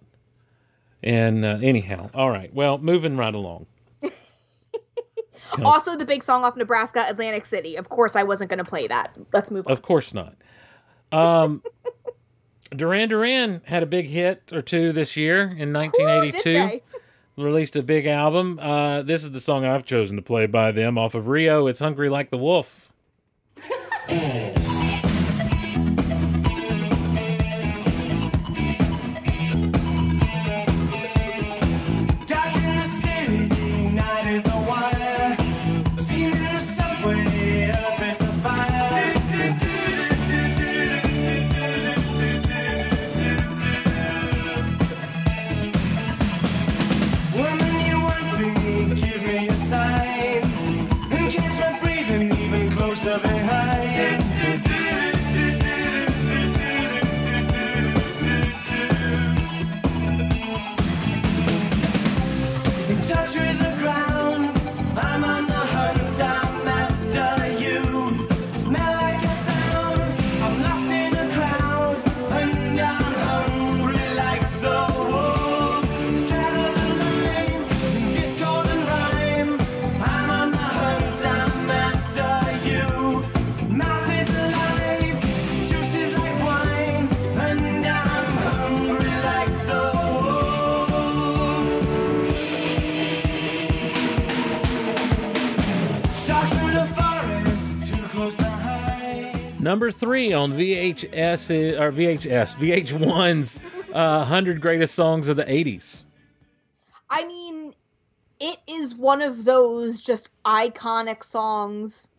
A: And uh, anyhow, all right. Well, moving right along.
B: also the big song off Nebraska, Atlantic City. Of course I wasn't going to play that. Let's move on.
A: Of course not. Um, Duran Duran had a big hit or two this year in
B: Ooh,
A: 1982.
B: did they?
A: Released a big album. Uh, this is the song I've chosen to play by them off of Rio. It's "Hungry Like the Wolf." Number three on VHS or VHS VH1's uh, hundred greatest songs of the '80s.
B: I mean, it is one of those just iconic songs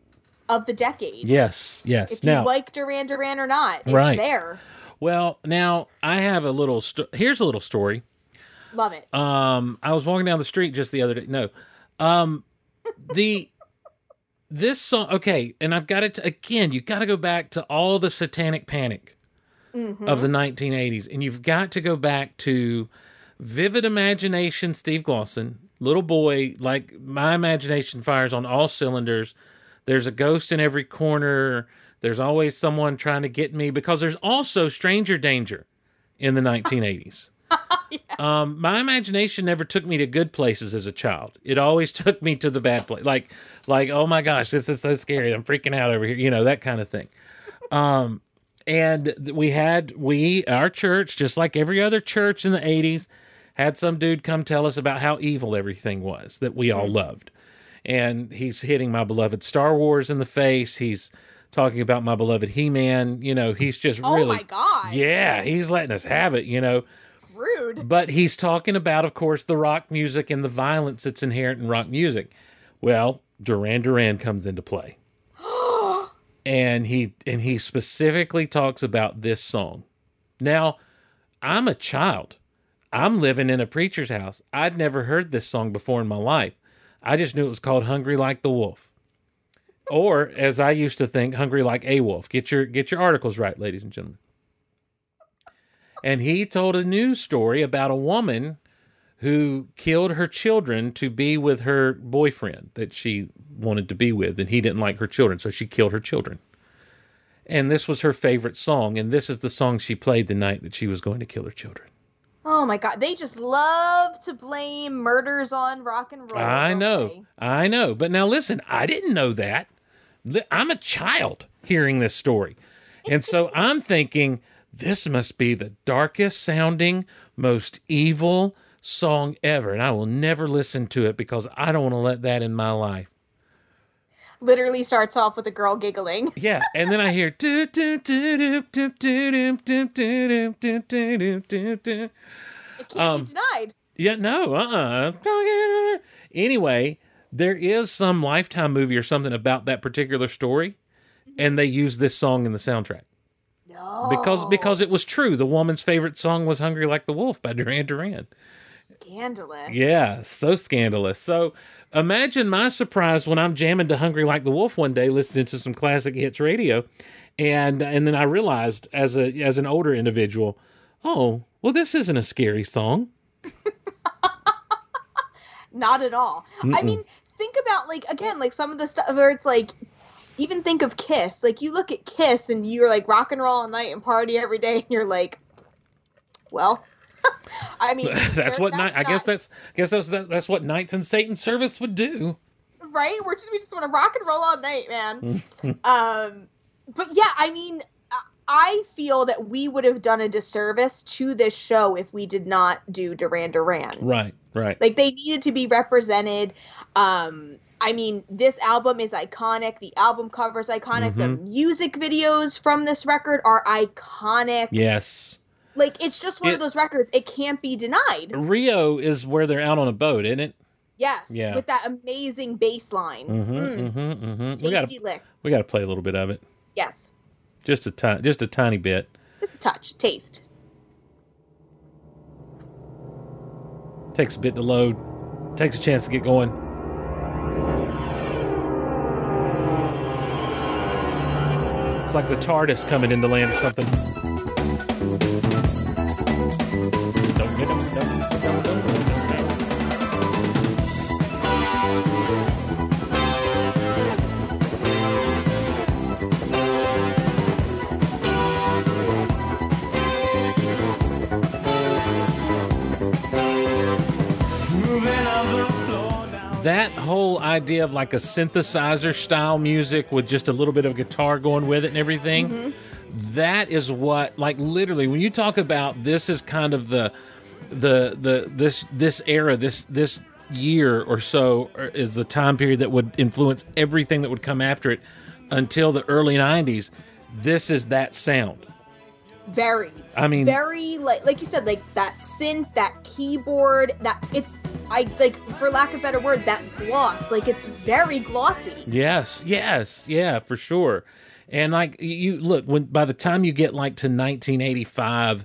B: of the decade.
A: Yes, yes.
B: If you like Duran Duran or not, it's
A: Right.
B: there.
A: well, now I have a little. Sto- Here's a little story.
B: Love it.
A: Um, I was walking down the street just the other day. No, um, the this song. Okay, and I've got it to, again. You've got to go back to all the Satanic Panic mm-hmm. of the 1980s, and you've got to go back to Vivid Imagination. Steve Glosson, little boy, like my imagination fires on all cylinders. There's a ghost in every corner. There's always someone trying to get me because there's also stranger danger in the 1980s. Um, my imagination never took me to good places as a child. It always took me to the bad place. Like, like, oh my gosh, this is so scary. I'm freaking out over here. You know that kind of thing. Um, and we had we our church, just like every other church in the '80s, had some dude come tell us about how evil everything was that we all loved. And he's hitting my beloved Star Wars in the face. He's talking about my beloved He-Man. You know, he's just
B: oh
A: really,
B: my god.
A: yeah, he's letting us have it. You know.
B: Rude.
A: But he's talking about, of course, the rock music and the violence that's inherent in rock music. Well, Duran Duran comes into play. and he and he specifically talks about this song. Now, I'm a child. I'm living in a preacher's house. I'd never heard this song before in my life. I just knew it was called Hungry Like the Wolf. Or as I used to think, Hungry Like a Wolf. Get your get your articles right, ladies and gentlemen and he told a news story about a woman who killed her children to be with her boyfriend that she wanted to be with and he didn't like her children so she killed her children and this was her favorite song and this is the song she played the night that she was going to kill her children
B: Oh my god. They just love to blame murders on rock and roll.
A: i know
B: they?
A: i know but now listen i didn't know that i'm a child hearing this story and so i'm thinking this must be the darkest sounding most evil song ever and i will never listen to it because i don't want to let that in my life
B: Literally starts off with a girl giggling.
A: yeah and then i hear do do do do do do do do do do do do
B: It can't
A: Um,
B: be denied.
A: Yeah, no, uh uh Anyway, there is some Lifetime movie or something about that particular story, and they use this song in the soundtrack.
B: No.
A: Because because it was true. The woman's favorite song was Hungry Like the Wolf by Duran Duran.
B: scandalous.
A: Yeah, so scandalous. So imagine my surprise when I'm jamming to Hungry Like the Wolf one day, listening to some classic hits radio, and and then I realized as a as an older individual, oh, well, this isn't a scary song.
B: Not at all. I mean, think about like again, like some of the stuff where it's like even think of Kiss. Like you look at Kiss and you're like rock and roll all night and party every day and you're like well I mean
A: that's what night. I guess that's I guess that's that, that's what knights in Satan's service would do.
B: right? We're just we just want to rock and roll all night, man. um, but yeah, I mean, I- I feel that we would have done a disservice to this show if we did not do Duran Duran.
A: Right, right.
B: Like they needed to be represented. Um, I mean, this album is iconic. The album cover is iconic. The
A: Mm-hmm.
B: music videos from this record are iconic.
A: yes.
B: Like it's just one
A: It-
B: of those records. It can't be denied.
A: Rio is where they're out on a boat, isn't it?
B: Yes,
A: Yeah.
B: with that amazing bass line.
A: Mm-hmm,
B: Mm,
A: mm-hmm, mm-hmm. We gotta,
B: licks.
A: we got to play a little bit of it,
B: yes.
A: just a just a tiny bit.
B: Just a touch, taste.
A: Takes a bit to load. Takes a chance to get going. It's like the TARDIS coming in the land or something.
G: Don't get them. Don't, don't, don't.
A: That whole idea of like a synthesizer style music with just a little bit of guitar going with it and everything mm-hmm. that is what like literally when you talk about this is kind of the the the this this era this this year or so is the time period that would influence everything that would come after it until the early 90s this is that sound.
B: Very.
A: I mean,
B: very like like you said, like that synth, that keyboard, that it's I like for lack of a better word, that gloss. Like it's very glossy.
A: Yes, yes, yeah, for sure. And like you look when by the time you get like to 1985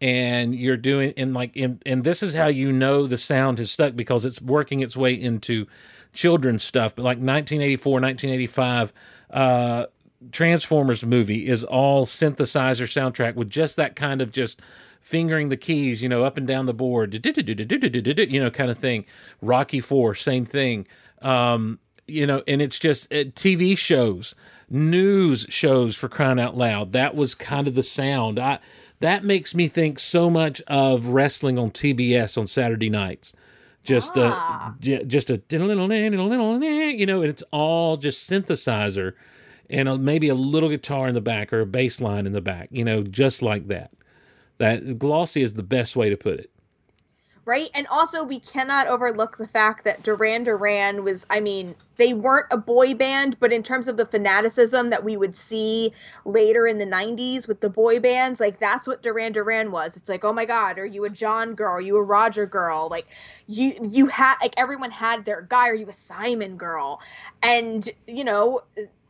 A: and you're doing and like and, and this is how you know the sound has stuck because it's working its way into children's stuff but like 1984 1985 uh Transformers movie is all synthesizer soundtrack with just that kind of just fingering the keys, you know, up and down the board, you know, kind of thing. Rocky Four, same thing. Um, you know, and it's just uh, TV shows, news shows for crying out loud. That was kind of the sound. I that makes me think so much of wrestling on TBS on Saturday nights. Just
B: Ah.
A: a just a you know, and it's all just synthesizer and a, maybe a little guitar in the back or a bass line in the back, you know, just like that. That glossy is the best way to put it.
B: Right? And also we cannot overlook the fact that Duran Duran was I mean, they weren't a boy band, but in terms of the fanaticism that we would see later in the 90s with the boy bands, like that's what Duran Duran was. It's like, "Oh my god, are you a John girl? Are you a Roger girl?" Like you you had like everyone had their guy, are you a Simon girl? And, you know,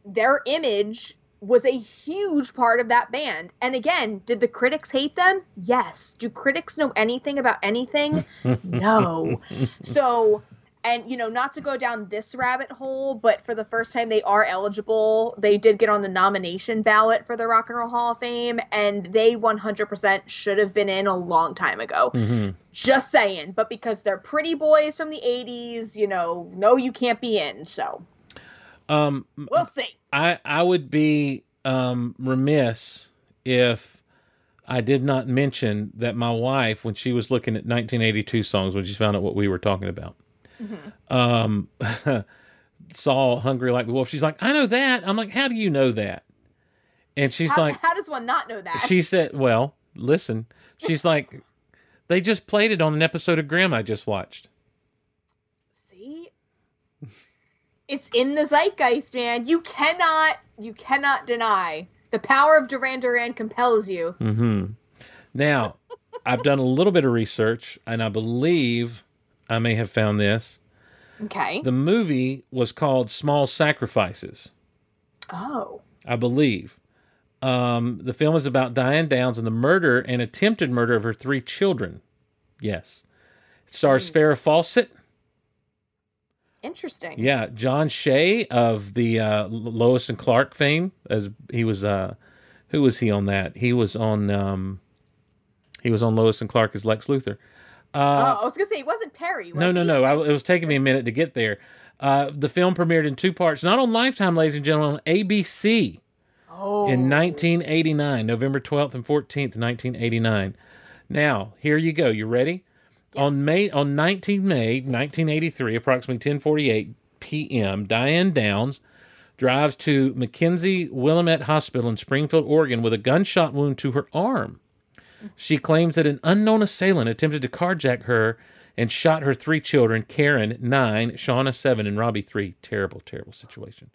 B: their image was a huge part of that band. And again, did the critics hate them? Yes. Do critics know anything about anything? no. So, and you know, not to go down this rabbit hole, but for the first time they are eligible. They did get on the nomination ballot for the Rock and Roll Hall of Fame, and they 100% should have been in a long time ago. Mm-hmm. Just saying. But because they're pretty boys from the 80s, you know, no, you can't be in. So,
A: Um,
B: we'll see.
A: I I would be um, remiss if I did not mention that my wife, when she was looking at 1982 songs, when she found out what we were talking about, um, saw "Hungry Like the Wolf." She's like, "I know that." I'm like, "How do you know that?" And she's
B: How,
A: like,
B: how does one not know that?
A: she said, "Well, listen." She's like, "They just played it on an episode of Grimm I just watched."
B: See? It's in the zeitgeist, man. You cannot you cannot deny. The power of Duran Duran compels you.
A: Mm-hmm. Now, I've done a little bit of research, and I believe I may have found this.
B: Okay.
A: The movie was called Small Sacrifices,
B: oh.
A: I believe. Um, the film is about Diane Downs and the murder and attempted murder of her three children. Yes. It stars Farrah Fawcett.
B: Interesting.
A: Yeah, John Shea of the uh, Lois and Clark fame, as he was. Uh, who was he on that? He was on. Um, he was on Lois and Clark as Lex Luthor.
B: oh, I was gonna say it wasn't Perry. Was
A: No, no,
B: he?
A: no. I, it was taking me a minute to get there. Uh, the film premiered in two parts, not on Lifetime, ladies and gentlemen, on ABC
B: Oh.
A: in 1989, November 12th and 14th, 1989. Now, here you go. You ready? On May on 19 May 1983, approximately 10:48 p.m., Diane Downs drives to McKenzie Willamette Hospital in Springfield, Oregon, with a gunshot wound to her arm. She claims that an unknown assailant attempted to carjack her and shot her three children Karen, nine, Shauna, seven, and Robbie, three. Terrible, terrible situation.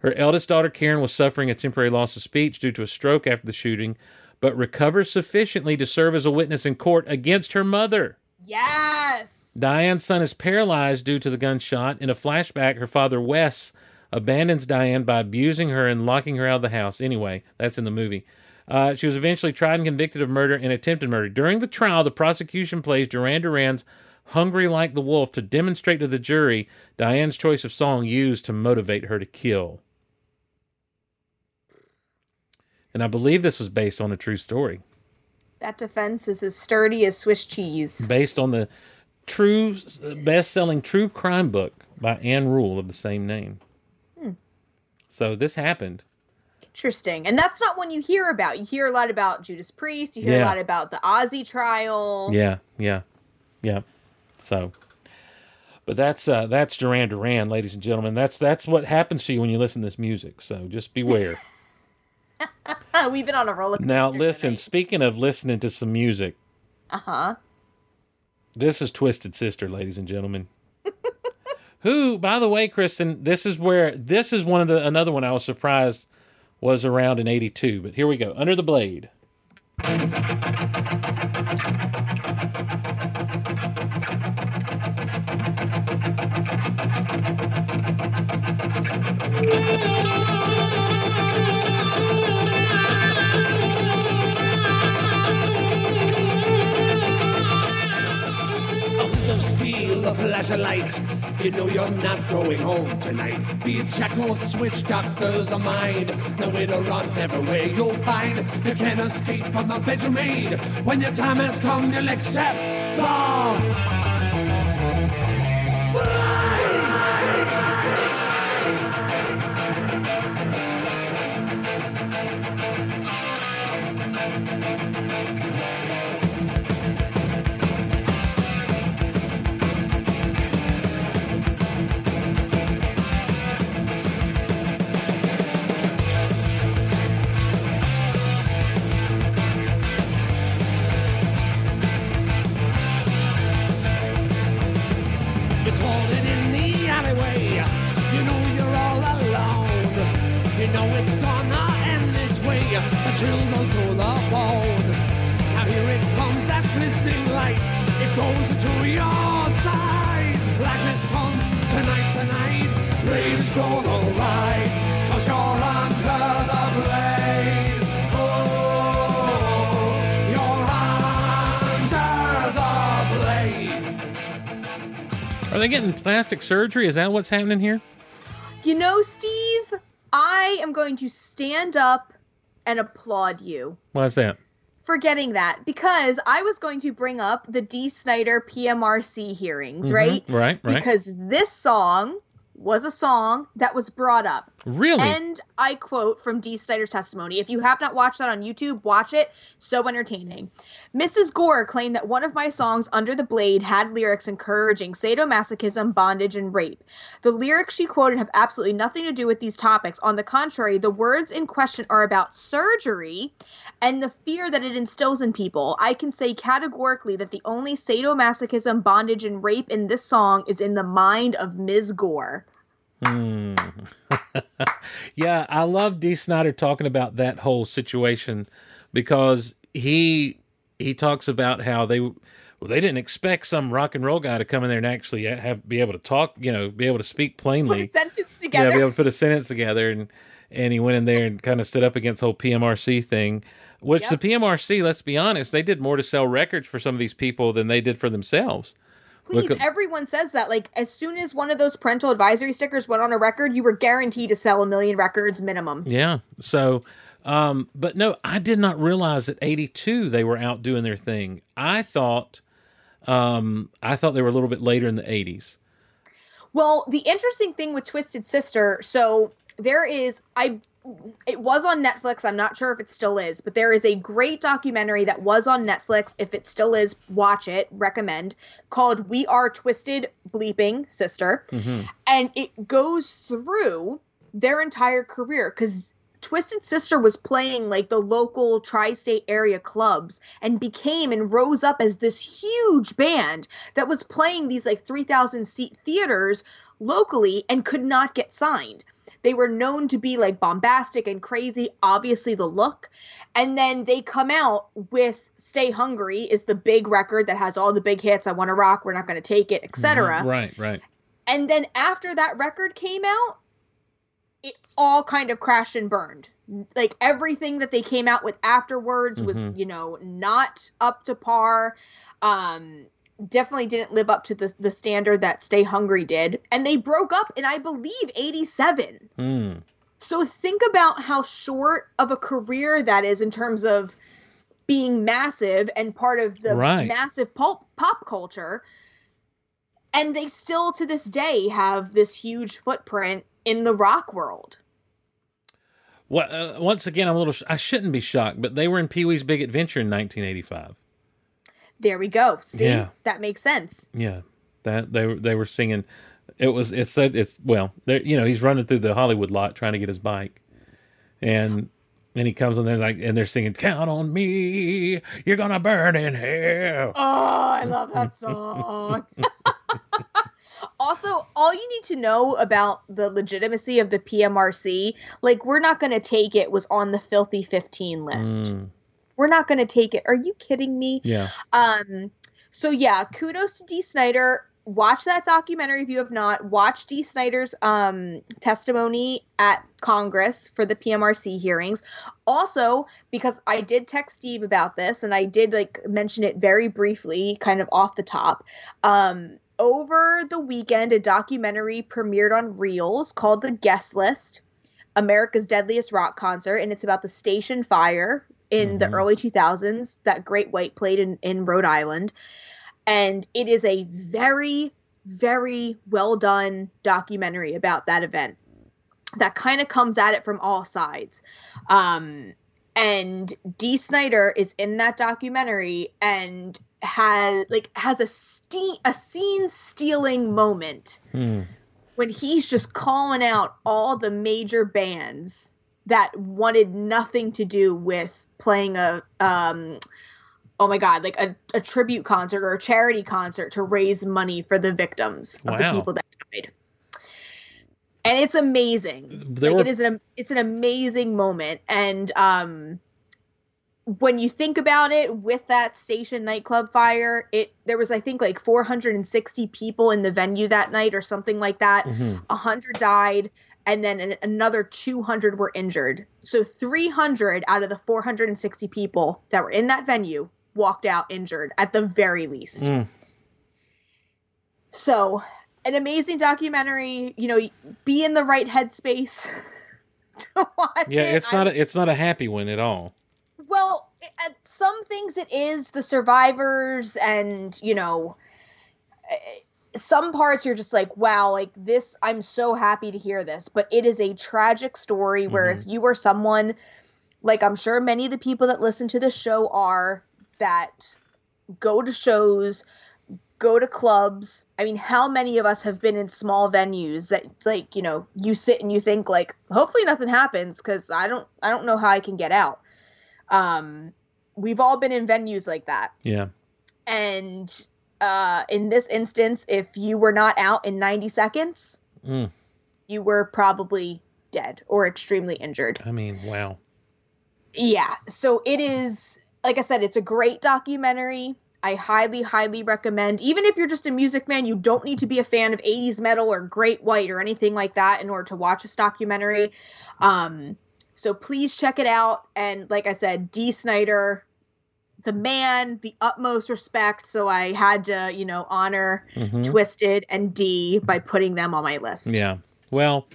A: Her eldest daughter, Karen, was suffering a temporary loss of speech due to a stroke after the shooting, but recovers sufficiently to serve as a witness in court against her mother.
B: Yes.
A: Diane's son is paralyzed due to the gunshot. In a flashback, her father, Wes, abandons Diane by abusing her and locking her out of the house. Anyway, that's in the movie. Uh, she was eventually tried and convicted of murder and attempted murder. During the trial, the prosecution plays Duran Duran's Hungry Like the Wolf to demonstrate to the jury Diane's choice of song used to motivate her to kill. And I believe this was based on a true story.
B: That defense is as sturdy as Swiss cheese.
A: based on the true best-selling true crime book by Ann Rule of the same name. So this happened.
B: Interesting. And that's not one you hear about. You hear a lot about Judas Priest, you hear
A: Yeah.
B: a lot about the Ozzy trial.
A: Yeah, yeah, yeah. So, but that's uh, that's Duran Duran, ladies and gentlemen. That's that's what happens to you when you listen to this music. So just beware.
B: We've been on a roller coaster.
A: now, listen. Speaking of listening to some music,
B: Uh huh.
A: This is Twisted Sister, ladies and gentlemen. Who, by the way, Kristin, this is where this is one of the another one I was surprised was around in 82. But here we go Under the Blade.
F: a flash of light. You know you're not going home tonight. Be a jack or switch, doctors of mind. Nowhere to run, everywhere you'll find. You can't escape from the bedroom maid. When your time has come, you'll accept the. You're The chill goes through the bone. Now here it comes, that glistening light. It goes into your side. Blackness comes tonight, tonight. Blade's gonna ride. Cause you're under the blade. Oh, you're under the blade.
A: Are they getting plastic surgery? Is that what's happening here?
B: You know, Steve, I am going to stand up and applaud you
A: Why is that?
B: for getting that because I was going to bring up the Dee Snider PMRC hearings, right?
A: Mm-hmm. Right, right.
B: Because this song was a song that was brought up.
A: Really?
B: And I quote from Dee Snider's testimony. If you have not watched that on YouTube, watch it. So entertaining. Mrs. Gore claimed that one of my songs, Under the Blade, had lyrics encouraging sadomasochism, bondage, and rape. The lyrics she quoted have absolutely nothing to do with these topics. On the contrary, the words in question are about surgery and the fear that it instills in people. I can say categorically that the only sadomasochism, bondage, and rape in this song is in the mind of Ms. Gore. Hmm.
A: Yeah, I love Dee Snider talking about that whole situation because he he talks about how they well, they didn't expect some rock and roll guy to come in there and actually have be able to talk, you know, be able to speak plainly.
B: Put a sentence together, yeah,
A: be able to put a sentence together, and and he went in there and kind of stood up against the whole PMRC thing. Which
B: Yep.
A: the PMRC, let's be honest, they did more to sell records for some of these people than they did for themselves.
B: Please,
A: Look
B: everyone says that. Like, as soon as one of those parental advisory stickers went on a record, you were guaranteed to sell a million records minimum.
A: Yeah. So, um, but no, I did not realize that '82 they were out doing their thing. I thought, um, I thought they were a little bit later in the '80s.
B: Well, the interesting thing with Twisted Sister, so there is I it was on Netflix. I'm not sure if it still is, but there is a great documentary that was on Netflix. If it still is, watch it. Recommend called "We Are Twisted Bleeping Sister," mm-hmm. and it goes through their entire career because Twisted Sister was playing like the local tri-state area clubs and became and rose up as this huge band that was playing these like 3000 seat theaters locally and could not get signed. They were known to be like bombastic and crazy, obviously the look. And then they come out with Stay Hungry is the big record that has all the big hits, I want to rock, we're not going to take it, etc.
A: Right. Right.
B: And then after that record came out, it all kind of crashed and burned. Like everything that they came out with afterwards was, you know, not up to par. Um definitely didn't live up to the the standard that Stay Hungry did. And they broke up in I believe 87.
A: Hmm.
B: So think about how short of a career that is in terms of being massive and part of the
A: Right.
B: massive pulp pop culture. And they still to this day have this huge footprint in the rock world.
A: Well, uh, once again, I'm a little. Sh- I shouldn't be shocked, but they were in Pee Wee's Big Adventure in 1985.
B: There we go. See?
A: Yeah.
B: That makes sense.
A: Yeah, that they were they were singing. It was it said it's well, there you know he's running through the Hollywood lot trying to get his bike, and then he comes on there like and they're singing "Count on Me, you're gonna burn in hell."
B: Oh, I love that song. Also, all you need to know about the legitimacy of the PMRC, like we're not going to take it was on the filthy 15 list.
A: Mm,
B: We're not going to take it. Are you kidding me?
A: yeah.
B: Um, so yeah, kudos to Dee Snider. Watch that documentary if you have not. Watch Dee Snider's um, testimony at Congress for the PMRC hearings. Also, because I did text Steve about this and I did like mention it very briefly, kind of off the top. Um, over the weekend, a documentary premiered on Reelz called The Guest List. America's Deadliest Rock Concert, and it's about the station fire in the
A: Mhm.
B: early 2000s that Great White played in, in Rhode Island. And it is a very, very well done documentary about that event that kind of comes at it from all sides. Um, and Dee Snider is in that documentary and has like has a ste- a scene stealing moment
A: Hmm.
B: when he's just calling out all the major bands that wanted nothing to do with playing a um oh my god like a, a tribute concert or a charity concert to raise money for the victims of
A: Wow.
B: the people that died. And it's amazing.
A: There
B: like
A: were-
B: it is an it's an amazing moment. And um when you think about it with that station nightclub fire it there was i think like 460 people in the venue that night or something like that.
A: Mhm.
B: 100 died and then an, another 200 were injured so 300 out of the 460 people that were in that venue walked out injured at the very least
A: Mm.
B: so an amazing documentary you know be in the right headspace to watch
A: Yeah,
B: it.
A: it's not a, it's not a happy one at all.
B: well, at some things it is the survivors, and you know, some parts you're just like, wow, like this. I'm so happy to hear this, but it is a tragic story where if you were someone, like I'm sure many of the people that listen to the show are, that go to shows, go to clubs. I mean, how many of us have been in small venues that like, you know, you sit and you think like, hopefully nothing happens cuz I don't I don't know how I can get out. Um we've all been in venues like that.
A: Yeah.
B: And uh in this instance, if you were not out in 90 seconds,
A: Mm.
B: you were probably dead or extremely injured.
A: I mean, wow.
B: Yeah. So it is, like I said, it's a great documentary. I highly, highly recommend. Even if you're just a music fan, you don't need to be a fan of 80s metal or Great White or anything like that in order to watch this documentary. Um, so please check it out. And like I said, Dee Snider, the man, the utmost respect. So I had to, you know, honor
A: Mhm.
B: Twisted and D by putting them on my list.
A: Yeah. Well,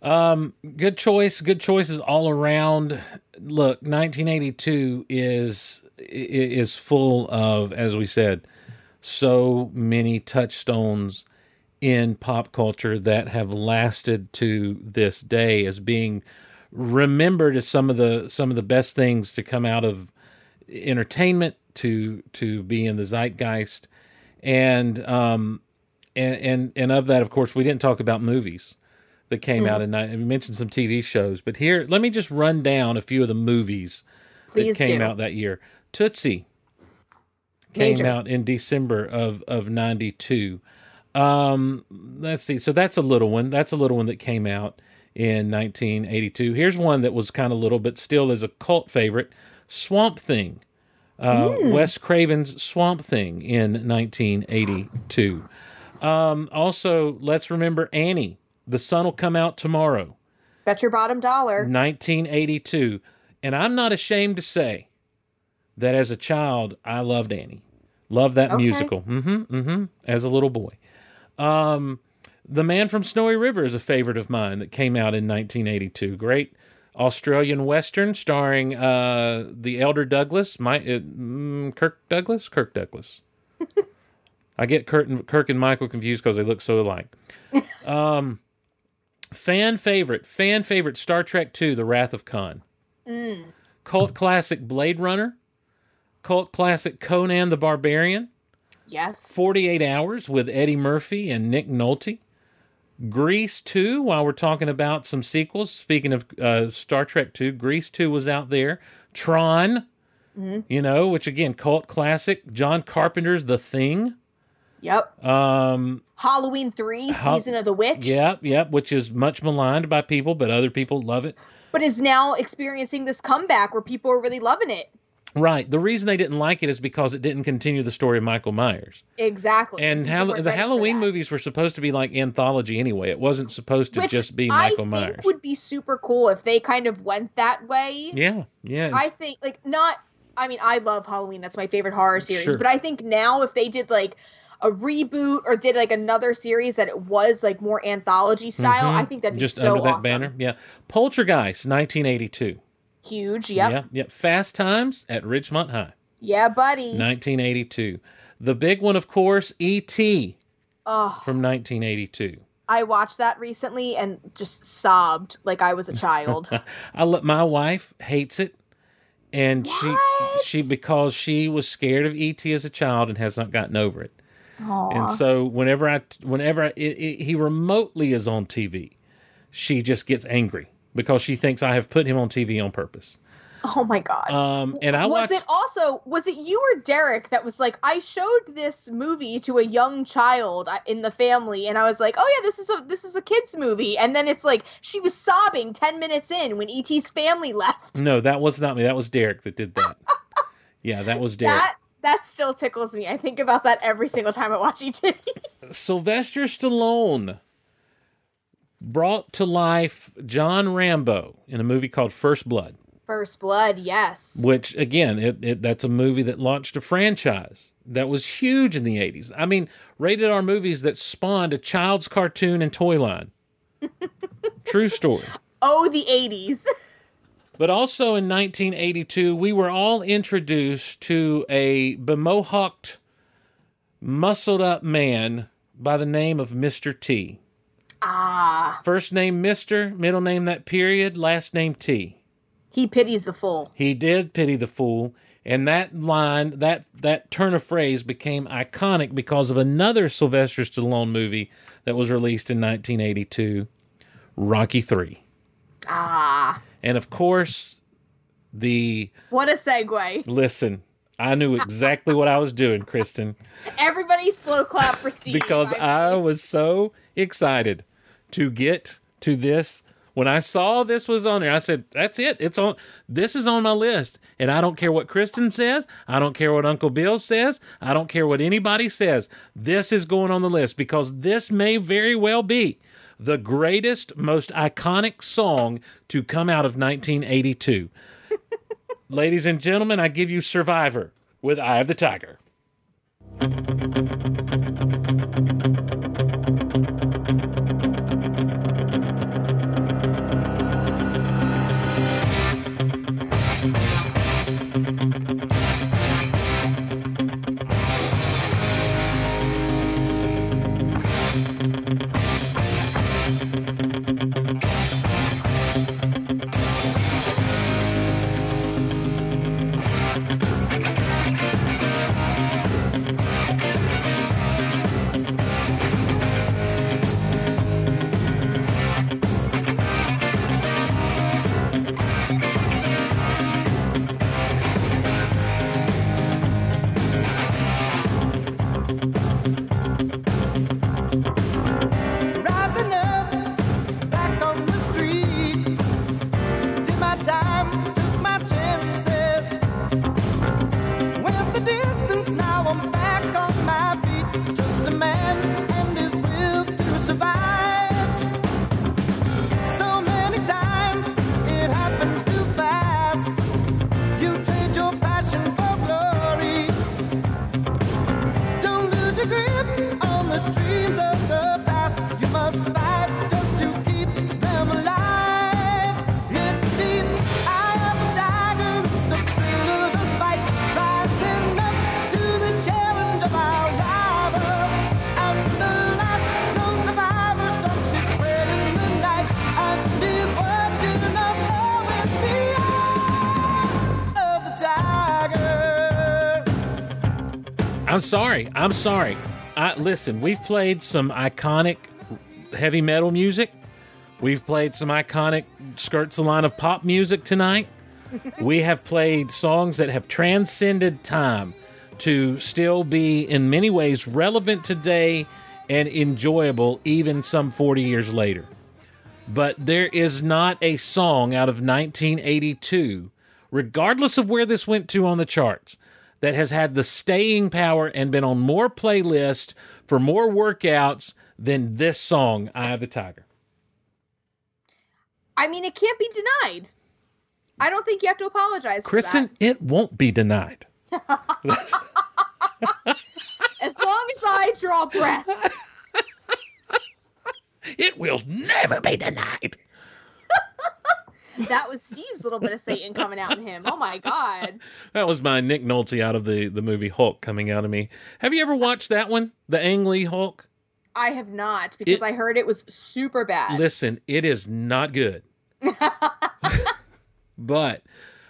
A: um, good choice. Good choices all around. Look, 1982 is is full of, as we said, so many touchstones in pop culture that have lasted to this day as being remembered as some of the some of the best things to come out of entertainment to to be in the zeitgeist. And um and and and of that of course we didn't talk about movies that came out in ni- we mentioned some TV shows but here let me just run down a few of the movies
B: Please
A: that came
B: do.
A: out that year. Tootsie came
B: Major.
A: out in December of of 92 um let's see. So that's a little one. That's a little one that came out in 1982 here's one that was kind of little but still is a cult favorite Swamp Thing uh, Wes Craven's Swamp Thing in 1982 um also let's remember Annie. The sun will come out tomorrow.
B: Bet your bottom dollar.
A: 1982 and I'm not ashamed to say that as a child I loved Annie. Loved that
B: Okay.
A: musical. Mm-hmm mm-hmm as a little boy. Um the Man from Snowy River is a favorite of mine that came out in 1982 great Australian Western starring uh, the elder Douglas, my uh, mm, Kirk Douglas, Kirk Douglas. I get Kurt and, Kirk and Michael confused because they look so alike. Um, fan favorite, fan favorite, Star Trek II: The Wrath of Khan. Cult classic, Blade Runner. Cult classic, Conan the Barbarian.
B: Yes.
A: 48 Hours with Eddie Murphy and Nick Nolte. Grease 2, while we're talking about some sequels, speaking of uh, Star Trek 2, Grease 2 was out there. Tron, you know, which again, cult classic. John Carpenter's The Thing.
B: Yep.
A: Um,
B: Halloween 3,
A: Hal-
B: Season of the Witch.
A: yep, yep, which is much maligned by people, but other people love it.
B: But is now experiencing this comeback where people are really loving it.
A: Right. The reason they didn't like it is because it didn't continue the story of Michael Myers.
B: Exactly.
A: And
B: People
A: the Halloween movies were supposed to be like anthology anyway. It wasn't supposed to
B: Which
A: just be
B: I
A: Michael
B: think
A: Myers.
B: would be super cool if they kind of went that way.
A: yeah, yeah.
B: I think like not I mean I love Halloween that's my favorite horror series
A: Sure.
B: but I think now if they did like a reboot or did like another series that it was like more anthology style I think that'd be
A: Mm-hmm. just
B: so
A: under that
B: awesome.
A: banner. Yeah. Poltergeist, 1982.
B: Huge yep
A: Yep. Yep. Fast Times at Ridgemont High,
B: yeah buddy
A: 1982. The big one, of course, E.T.
B: oh
A: from 1982.
B: I watched that recently and just sobbed like I was a child
A: I let my wife hates it, and
B: What?
A: she she because she was scared of ET as a child and has not gotten over it. And so whenever I whenever I, it, it, he remotely is on TV, she just gets angry because she thinks I have put him on TV on purpose.
B: oh my god
A: Um, and I
B: was
A: watched.
B: it also was it you or Derek that was like I showed this movie to a young child uh, in the family and I was like oh yeah this is a this is a kids movie and then it's like she was sobbing 10 minutes in when ET's family left
A: no, that was not me. That was Derek that did that. yeah, that was Derek.
B: that that still tickles me I think about that every single time I watch ET
A: Sylvester Stallone brought to life John Rambo in a movie called First Blood.
B: First Blood yes.
A: Which again it, it that's a movie that launched a franchise that was huge in the 80s i mean rated r movies that spawned a child's cartoon and toy line. True story.
B: Oh the 80s
A: but also in 1982 we were all introduced to a bemohawked muscled up man by the name of mr t
B: ah.
A: First name mr middle name that period last name t.
B: He pities the fool.
A: He did pity the fool, and that line, that that turn of phrase became iconic because of another Sylvester Stallone movie that was released in 1982, Rocky 3.
B: ah.
A: And of course, the
B: what a segue.
A: Listen, I knew exactly what I was doing, Kristin,
B: everybody slow clap for Steve
A: because I was so excited to get to this. When I saw this was on there, I said, "That's it. It's on. This is on my list, and I don't care what Kristin says. I don't care what Uncle Bill says. I don't care what anybody says. This is going on the list because this may very well be the greatest, most iconic song to come out of 1982." Ladies and gentlemen, I give you "Survivor" with "Eye of the Tiger."
D: I'm
A: sorry. I'm sorry. I, listen, we've played some iconic heavy metal music. We've played some iconic skirts the line of pop music tonight. we have played songs that have transcended time to still be in many ways relevant today and enjoyable even some 40 years later. But there is not a song out of 1982, regardless of where this went to on the charts, that has had the staying power and been on more playlists for more workouts than this song, Eye of the Tiger.
B: I mean, it can't be denied. I don't think you have to apologize for
A: Kristin, it won't be denied.
B: As long as I draw breath.
A: It will never be denied.
B: That was Steve's little bit of Satan coming out in him. Oh my god.
A: That was my Nick Nolte out of the, the movie Hulk coming out of me. Have you ever watched that one? The Ang Lee Hulk?
B: I have not because
A: It-
B: I heard it was super bad.
A: Listen, it is not good. but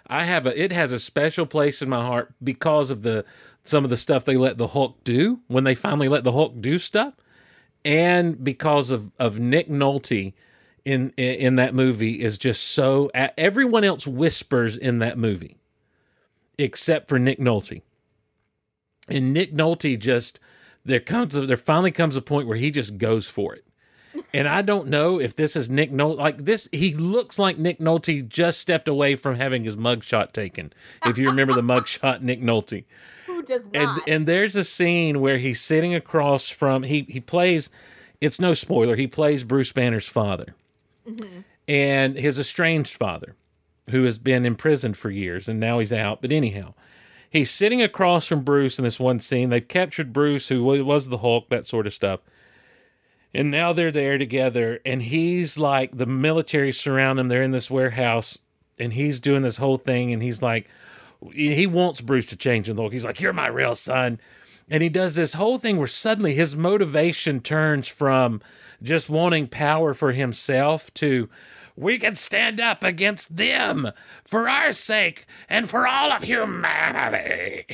A: I have a it has a special place in my heart because of the some of the stuff they let the Hulk do when they finally let the Hulk do stuff. And because of, of Nick Nolte in, in that movie is just so everyone else whispers in that movie except for Nick Nolte. And Nick Nolte just there comes there finally comes a point where he just goes for it. And I don't know if this is Nick Nolte. Like this, he looks like Nick Nolte just stepped away from having his mugshot taken. If you remember the mugshot Nick Nolte,
B: Who does
A: and
B: not?
A: and there's a scene where he's sitting across from he he plays. It's no spoiler. He plays Bruce Banner's father, Mm-hmm. and his estranged father, who has been imprisoned for years, and now he's out. But anyhow, he's sitting across from Bruce in this one scene. They've captured Bruce, who was the Hulk, that sort of stuff. And now they're there together, and he's like the military surround him. They're in this warehouse, and he's doing this whole thing, and he's like, he wants Bruce to change and look. He's like, "You're my real son," and he does this whole thing where suddenly his motivation turns from just wanting power for himself to we can stand up against them for our sake and for all of humanity.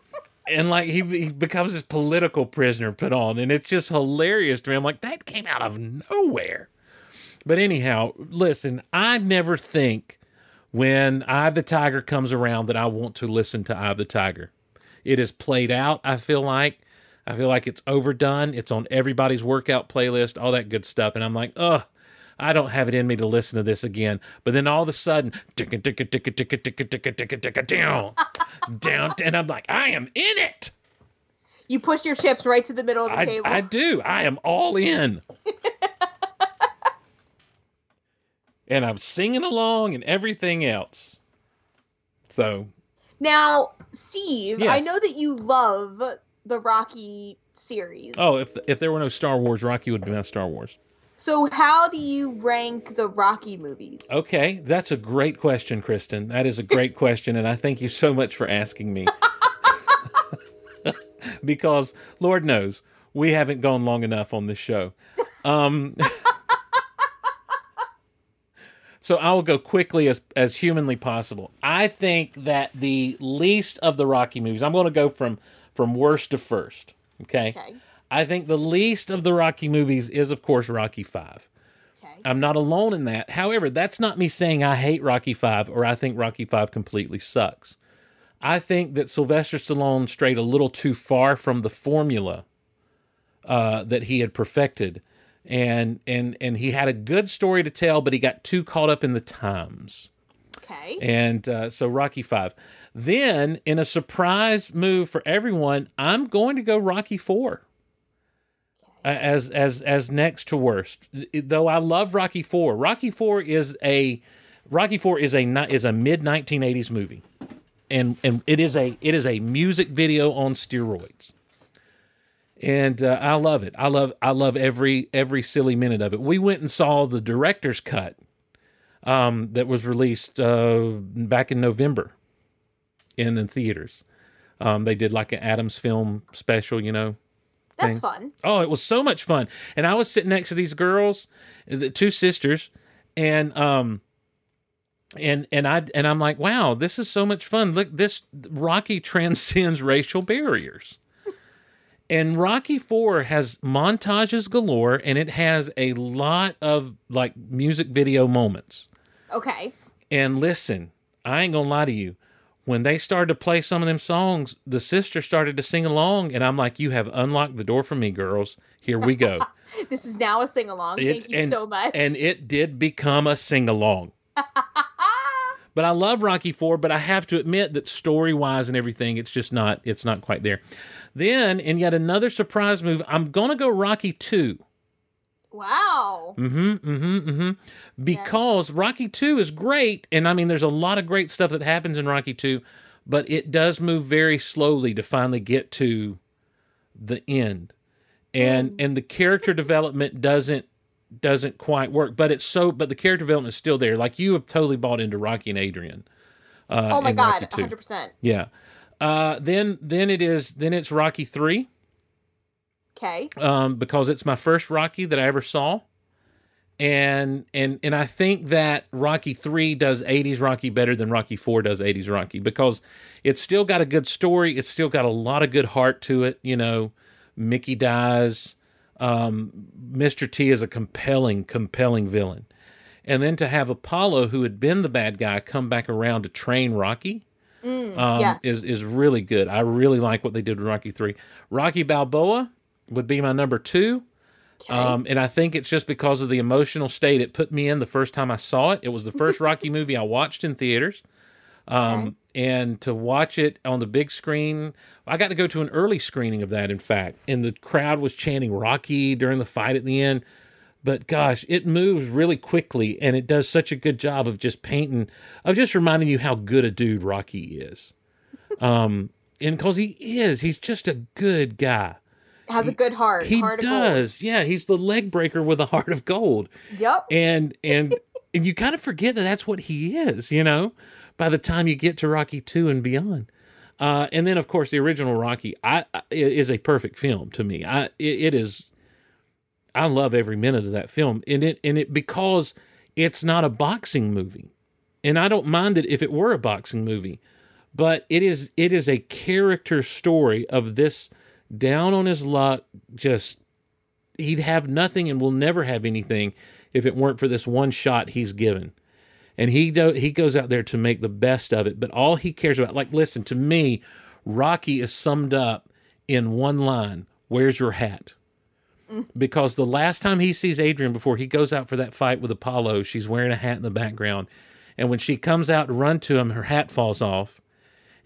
A: and like he, he becomes this political prisoner put on, and it's just hilarious to me. I'm like, that came out of nowhere. But anyhow, listen, I never think when Eye the Tiger comes around that I want to listen to Eye the Tiger. It is played out, I feel like. I feel like it's overdone. It's on everybody's workout playlist, all that good stuff. And I'm like, ugh, I don't have it in me to listen to this again. But then all of a sudden, ticka, ticka, ticka, ticka, ticka, ticka, ticka, ticka, down, down, and I'm like, I am in it.
B: you push your chips right to the middle of the
A: I,
B: table.
A: I do. I am all in. and I'm singing along and everything else. So,
B: now, Steve,
A: Yes.
B: I know that you love the Rocky series.
A: oh, if if there were no Star Wars, Rocky would been on Star Wars.
B: So how do you rank the Rocky movies?
A: Okay, that's a great question, Kristin. That is a great question, and I thank you so much for asking me. because Lord knows we haven't gone long enough on this show. Um, so I will go quickly as as humanly possible. I think that the least of the Rocky movies. I'm going to go from from worst to first. Okay.
B: Okay.
A: I think the least of the Rocky movies is, of course, Rocky Five.
B: Okay.
A: I'm not alone in that. However, that's not me saying I hate Rocky Five or I think Rocky Five completely sucks. I think that Sylvester Stallone strayed a little too far from the formula uh, that he had perfected, and and and he had a good story to tell, but he got too caught up in the times.
B: Okay.
A: And uh, so Rocky Five. Then, in a surprise move for everyone, I'm going to go Rocky Four as as as next to worst. Though I love Rocky Four. Rocky Four is a Rocky Four is a is a mid 1980s movie, and and it is a it is a music video on steroids. And uh, I love it. I love I love every every silly minute of it. We went and saw the director's cut um, that was released uh, back in November in the theaters. Um, they did like an Adams film special, you know.
B: That's fun.
A: Oh, it was so much fun. And I was sitting next to these girls, the two sisters, and um and and I and I'm like, wow, this is so much fun. Look, this Rocky transcends racial barriers. And Rocky 4 has montages galore and it has a lot of like music video moments.
B: Okay.
A: And listen, I ain't gonna lie to you. when they started to play some of them songs, the sister started to sing along, and I'm like, "You have unlocked the door for me, girls. Here we go."
B: This is now a sing along. Thank you
A: and-
B: so much.
A: And it did become a sing along. but I love Rocky Four, but I have to admit that story wise and everything, it's just not it's not quite there. Then in yet another surprise move, I'm gonna go Rocky Two.
B: Wow.
A: Mm-hmm, mm-hmm, mm-hmm. Because Rocky Two is great, and I mean there's a lot of great stuff that happens in Rocky Two, but it does move very slowly to finally get to the end. And and the character development doesn't doesn't quite work. But it's so but the character development is still there. Like you have totally bought into Rocky and Adrian. Uh,
B: oh my god,
A: Rocky
B: 100%.
A: Yeah. Uh, then then it is then it's Rocky three
B: Okay.
A: um, because it's my first Rocky that I ever saw, and and and I think that Rocky three does '80s Rocky better than Rocky four does '80s Rocky because it's still got a good story. It's still got a lot of good heart to it. You know, Mickey dies. Um, Mr. T is a compelling, compelling villain, and then to have Apollo, who had been the bad guy, come back around to train Rocky um,
B: yes.
A: is is really good. I really like what they did with Rocky three. Rocky Balboa would be my number two, um, and I think it's just because of the emotional state it put me in the first time I saw it. It was the first Rocky movie I watched in theaters, um, and to watch it on the big screen, I got to go to an early screening of that. In fact, and the crowd was chanting Rocky during the fight at the end but gosh, it moves really quickly and it does such a good job of just painting, of just reminding you how good a dude Rocky is. Um, and because he is, he's just a good guy.
B: Has a good heart.
A: He
B: heart
A: does, yeah. He's the leg breaker with a heart of gold.
B: Yep.
A: and and and you kind of forget that that's what he is, you know. By the time you get to Rocky two and beyond, uh, and then of course the original Rocky, I, I is a perfect film to me. I it, it is I love every minute of that film, and it and it because it's not a boxing movie, and I don't mind it if it were a boxing movie, but it is it is a character story of this down on his luck, just he'd have nothing and will never have anything if it weren't for this one shot he's given, and he do, he goes out there to make the best of it. But all he cares about, like, listen to me, Rocky is summed up in one line: "Where's your hat?" because the last time he sees Adrian before he goes out for that fight with Apollo, she's wearing a hat in the background. And when she comes out to run to him, her hat falls off.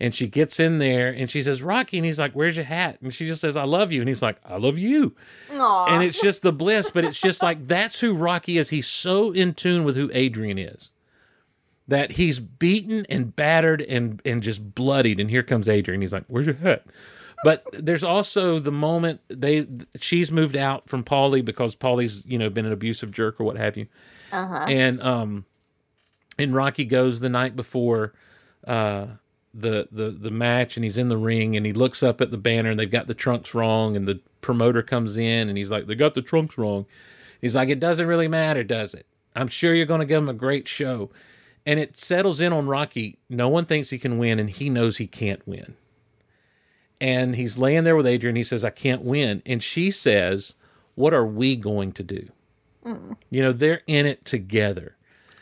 A: And she gets in there and she says, Rocky. And he's like, Where's your hat? And she just says, I love you. And he's like, I love you.
B: Aw.
A: And it's just the bliss, but it's just like that's who Rocky is. He's so in tune with who Adrian is that he's beaten and battered and, and just bloodied. And here comes Adrian. He's like, Where's your hat? But there's also the moment they she's moved out from Paulie because Paulie's you know been an abusive jerk or what have you,
B: Uh-huh.
A: and um, and Rocky goes the night before uh the the the match and he's in the ring and he looks up at the banner and they've got the trunks wrong and the promoter comes in and he's like they got the trunks wrong. He's like it doesn't really matter, does it? I'm sure you're going to give him a great show. And it settles in on Rocky. No one thinks he can win and he knows he can't win and he's laying there with Adrian. He says, I can't win. And she says, What are we going to do? Mm. You know, they're in it together.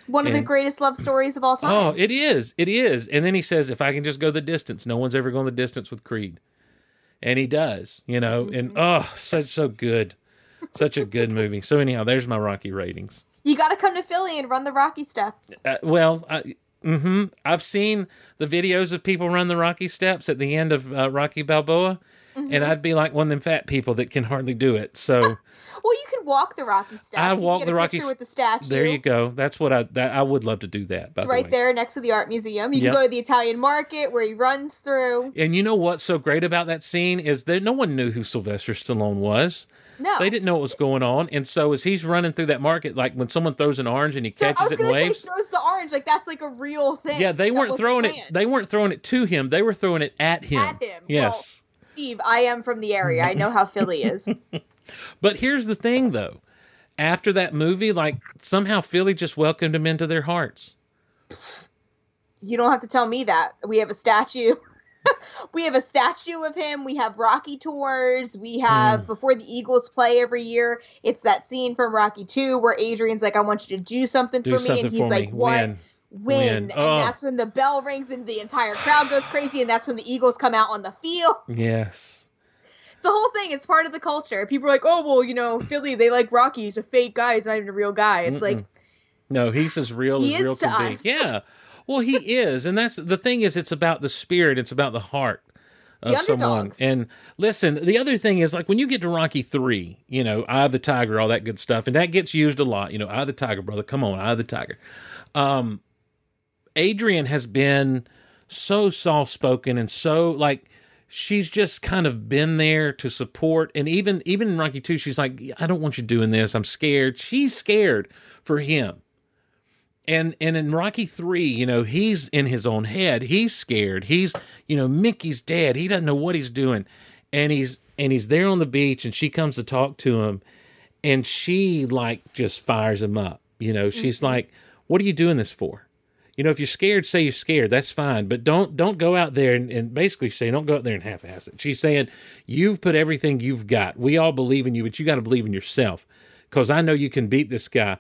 B: One of the greatest love stories of all time.
A: Oh, it is. It is. And then he says, If I can just go the distance, no one's ever gone the distance with Creed. And he does, you know, and oh, such so good. Such a good movie. So, anyhow, there's my Rocky ratings.
B: You got to come to Philly and run the Rocky steps.
A: Uh, well, I, hmm I've seen the videos of people run the Rocky steps at the end of uh, Rocky Balboa, and I'd be like one of them fat people that can hardly do it. So
B: Well, you can walk the Rocky steps.
A: I walk the Rocky
B: picture with the statue.
A: there you go. That's what I that I would love to do that.
B: It's
A: the
B: right
A: way.
B: there next to the art museum. You
A: Yep.
B: can go to the Italian market where he runs through.
A: And you know what's so great about that scene is that no one knew who Sylvester Stallone was.
B: No,
A: They didn't know what was going on, and so as he's running through that market, like when someone throws an orange and he
B: So I
A: catches
B: was
A: it and
B: gonna say
A: waves.
B: throws the orange like that's like a real thing.
A: Yeah, they
B: That
A: weren't throwing it. They weren't throwing it to him. They were throwing it at him.
B: At him.
A: Yes.
B: Steve, I am from the area. I know how Philly is.
A: But here's the thing, though. After that movie, like somehow Philly just welcomed him into their hearts.
B: you don't have to tell me that. We have a statue. we have a statue of him. We have Rocky tours. We have hmm. before the Eagles play every year. It's that scene from Rocky Two where Adrian's like, "I want you to do something
A: Do
B: for me," and he's
A: for
B: like,
A: me.
B: "What?
A: Win.
B: win,
A: Win.
B: and
A: Oh.
B: that's when the bell rings and the entire crowd goes crazy, and that's when the Eagles come out on the field.
A: Yes.
B: It's a whole thing. It's part of the culture. People are like, "Oh, well, you know, Philly, they like Rocky. He's a fake guy. He's not even a real guy." It's like,
A: No, he's as real
B: He
A: as
B: is
A: real
B: to
A: can
B: us.
A: be. Yeah. Well, he is, and that's the thing. Is it's about the spirit. It's about the heart of
B: The
A: someone. And listen, the other thing is like when you get to Rocky three, you know, Eye of the Tiger, all that good stuff, and that gets used a lot. You know, Eye of the Tiger, brother. Come on, Eye of the Tiger. Um, Adrian has been so soft spoken and so like she's just kind of been there to support. And even even in Rocky 2 she's like I don't want you doing this. I'm scared. She's scared for him. And and in Rocky 3 you know he's in his own head. He's scared. He's you know Mickey's dead. He doesn't know what he's doing. And he's and he's there on the beach and she comes to talk to him. And she like just fires him up. You know mm-hmm. she's like what are you doing this for you know, if you're scared, say you're scared. That's fine, but don't don't go out there and, and basically say don't go out there and half-ass it. She's saying you put everything you've got. We all believe in you, but you got to believe in yourself because I know you can beat this guy.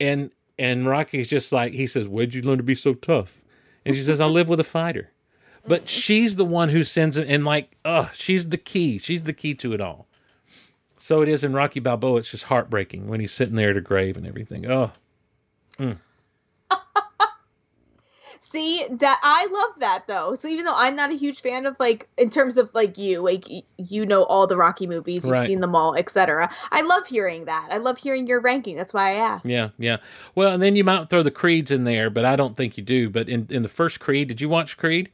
A: And and Rocky's just like he says, "Where'd you learn to be so tough?" And she says, "I live with a fighter." But she's the one who sends it, and like, oh, she's the key. She's the key to it all. So it is in Rocky Balboa. It's just heartbreaking when he's sitting there at a grave and everything. Oh,
B: see that I love that though. So even though I'm not a huge fan of like in terms of like you, like you know all the Rocky movies, you've
A: Right.
B: seen them all, etc. I love hearing that. I love hearing your ranking. That's why I asked.
A: Yeah, yeah. Well, and then you might throw the Creeds in there, but I don't think you do. But in, in the first Creed, did you watch Creed?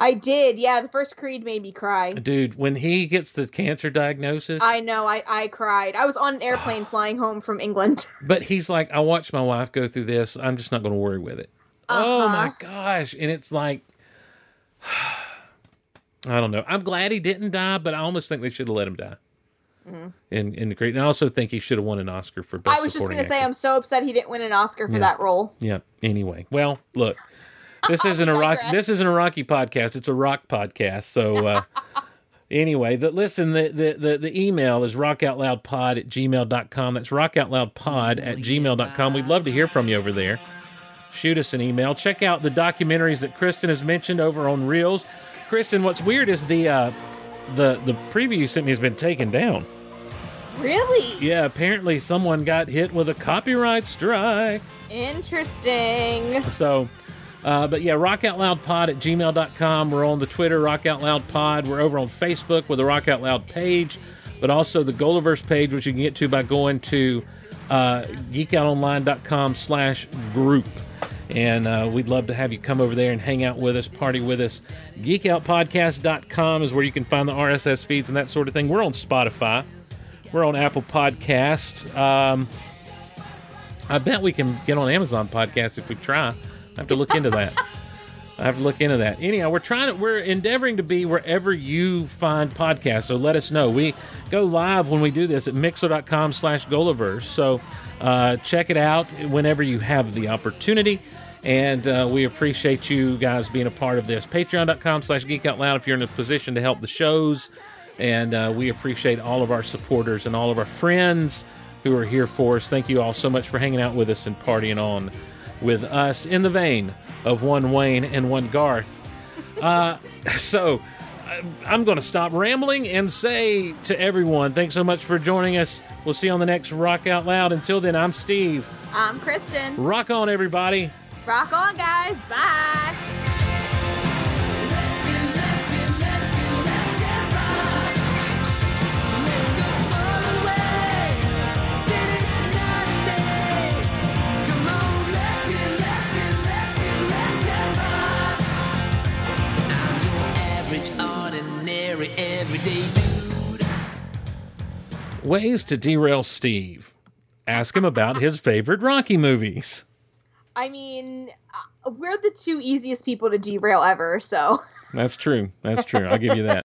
B: I did. Yeah, the first Creed made me cry.
A: Dude, when he gets the cancer diagnosis,
B: I know. I I cried. I was on an airplane flying home from England.
A: but he's like, I watched my wife go through this. I'm just not going to worry with it. Oh
B: Uh-huh.
A: my gosh. And it's like, I don't know. I'm glad he didn't die, but I almost think they should have let him die. In, in the Creed. And I also think he should have won an Oscar for Best
B: Mm-hmm. I was just going to say I'm so upset he didn't win an Oscar for
A: Yeah.
B: that role.
A: Yeah. Anyway, well, look, this isn't a rock. This isn't a Rocky podcast. It's a rock podcast. So uh, anyway, the, listen, the, the the the email is rockoutloudpod at gmail.com. That's rockoutloudpod at gmail.com. We'd love to hear from you over there. Shoot us an email. Check out the documentaries that Kristin has mentioned over on Reelz. Kristin, what's weird is the uh, the the preview you sent me has been taken down.
B: Really
A: Yeah, apparently someone got hit with a copyright strike.
B: interesting.
A: So, uh, but yeah, rockoutloudpod at gmail.com. We're on the Twitter, Rock Out Loud Pod. We're over on Facebook with the Rock Out Loud page, but also the Golaverse page, which you can get to by going to uh, geekoutonline.com slash group. And uh, we'd love to have you come over there and hang out with us, party with us. Geekoutpodcast.com is where you can find the RSS feeds and that sort of thing. We're on Spotify. We're on Apple Podcast. Um, I bet we can get on Amazon Podcast if we try. I have to look into that. I have to look into that. Anyhow, we're trying to we're endeavoring to be wherever you find podcasts. So let us know. We go live when we do this at mixlr.com slash Golaverse. So uh, check it out whenever you have the opportunity. And uh, we appreciate you guys being a part of this. Patreon.com slash Geek Out Loud if you're in a position to help the shows. And uh, we appreciate all of our supporters and all of our friends who are here for us. Thank you all so much for hanging out with us and partying on with us in the vein of one Wayne and one Garth. Uh, so I'm going to stop rambling and say to everyone, thanks so much for joining us. We'll see you on the next Rock Out Loud. Until then, I'm Steve.
B: I'm Kristin.
A: Rock on, everybody.
B: Rock on, guys. Bye.
A: Ways to derail Steve. Ask him about his favorite Rocky movies.
B: I mean, uh, we're the two easiest people to derail ever, so.
A: That's true. That's true. I'll give you that.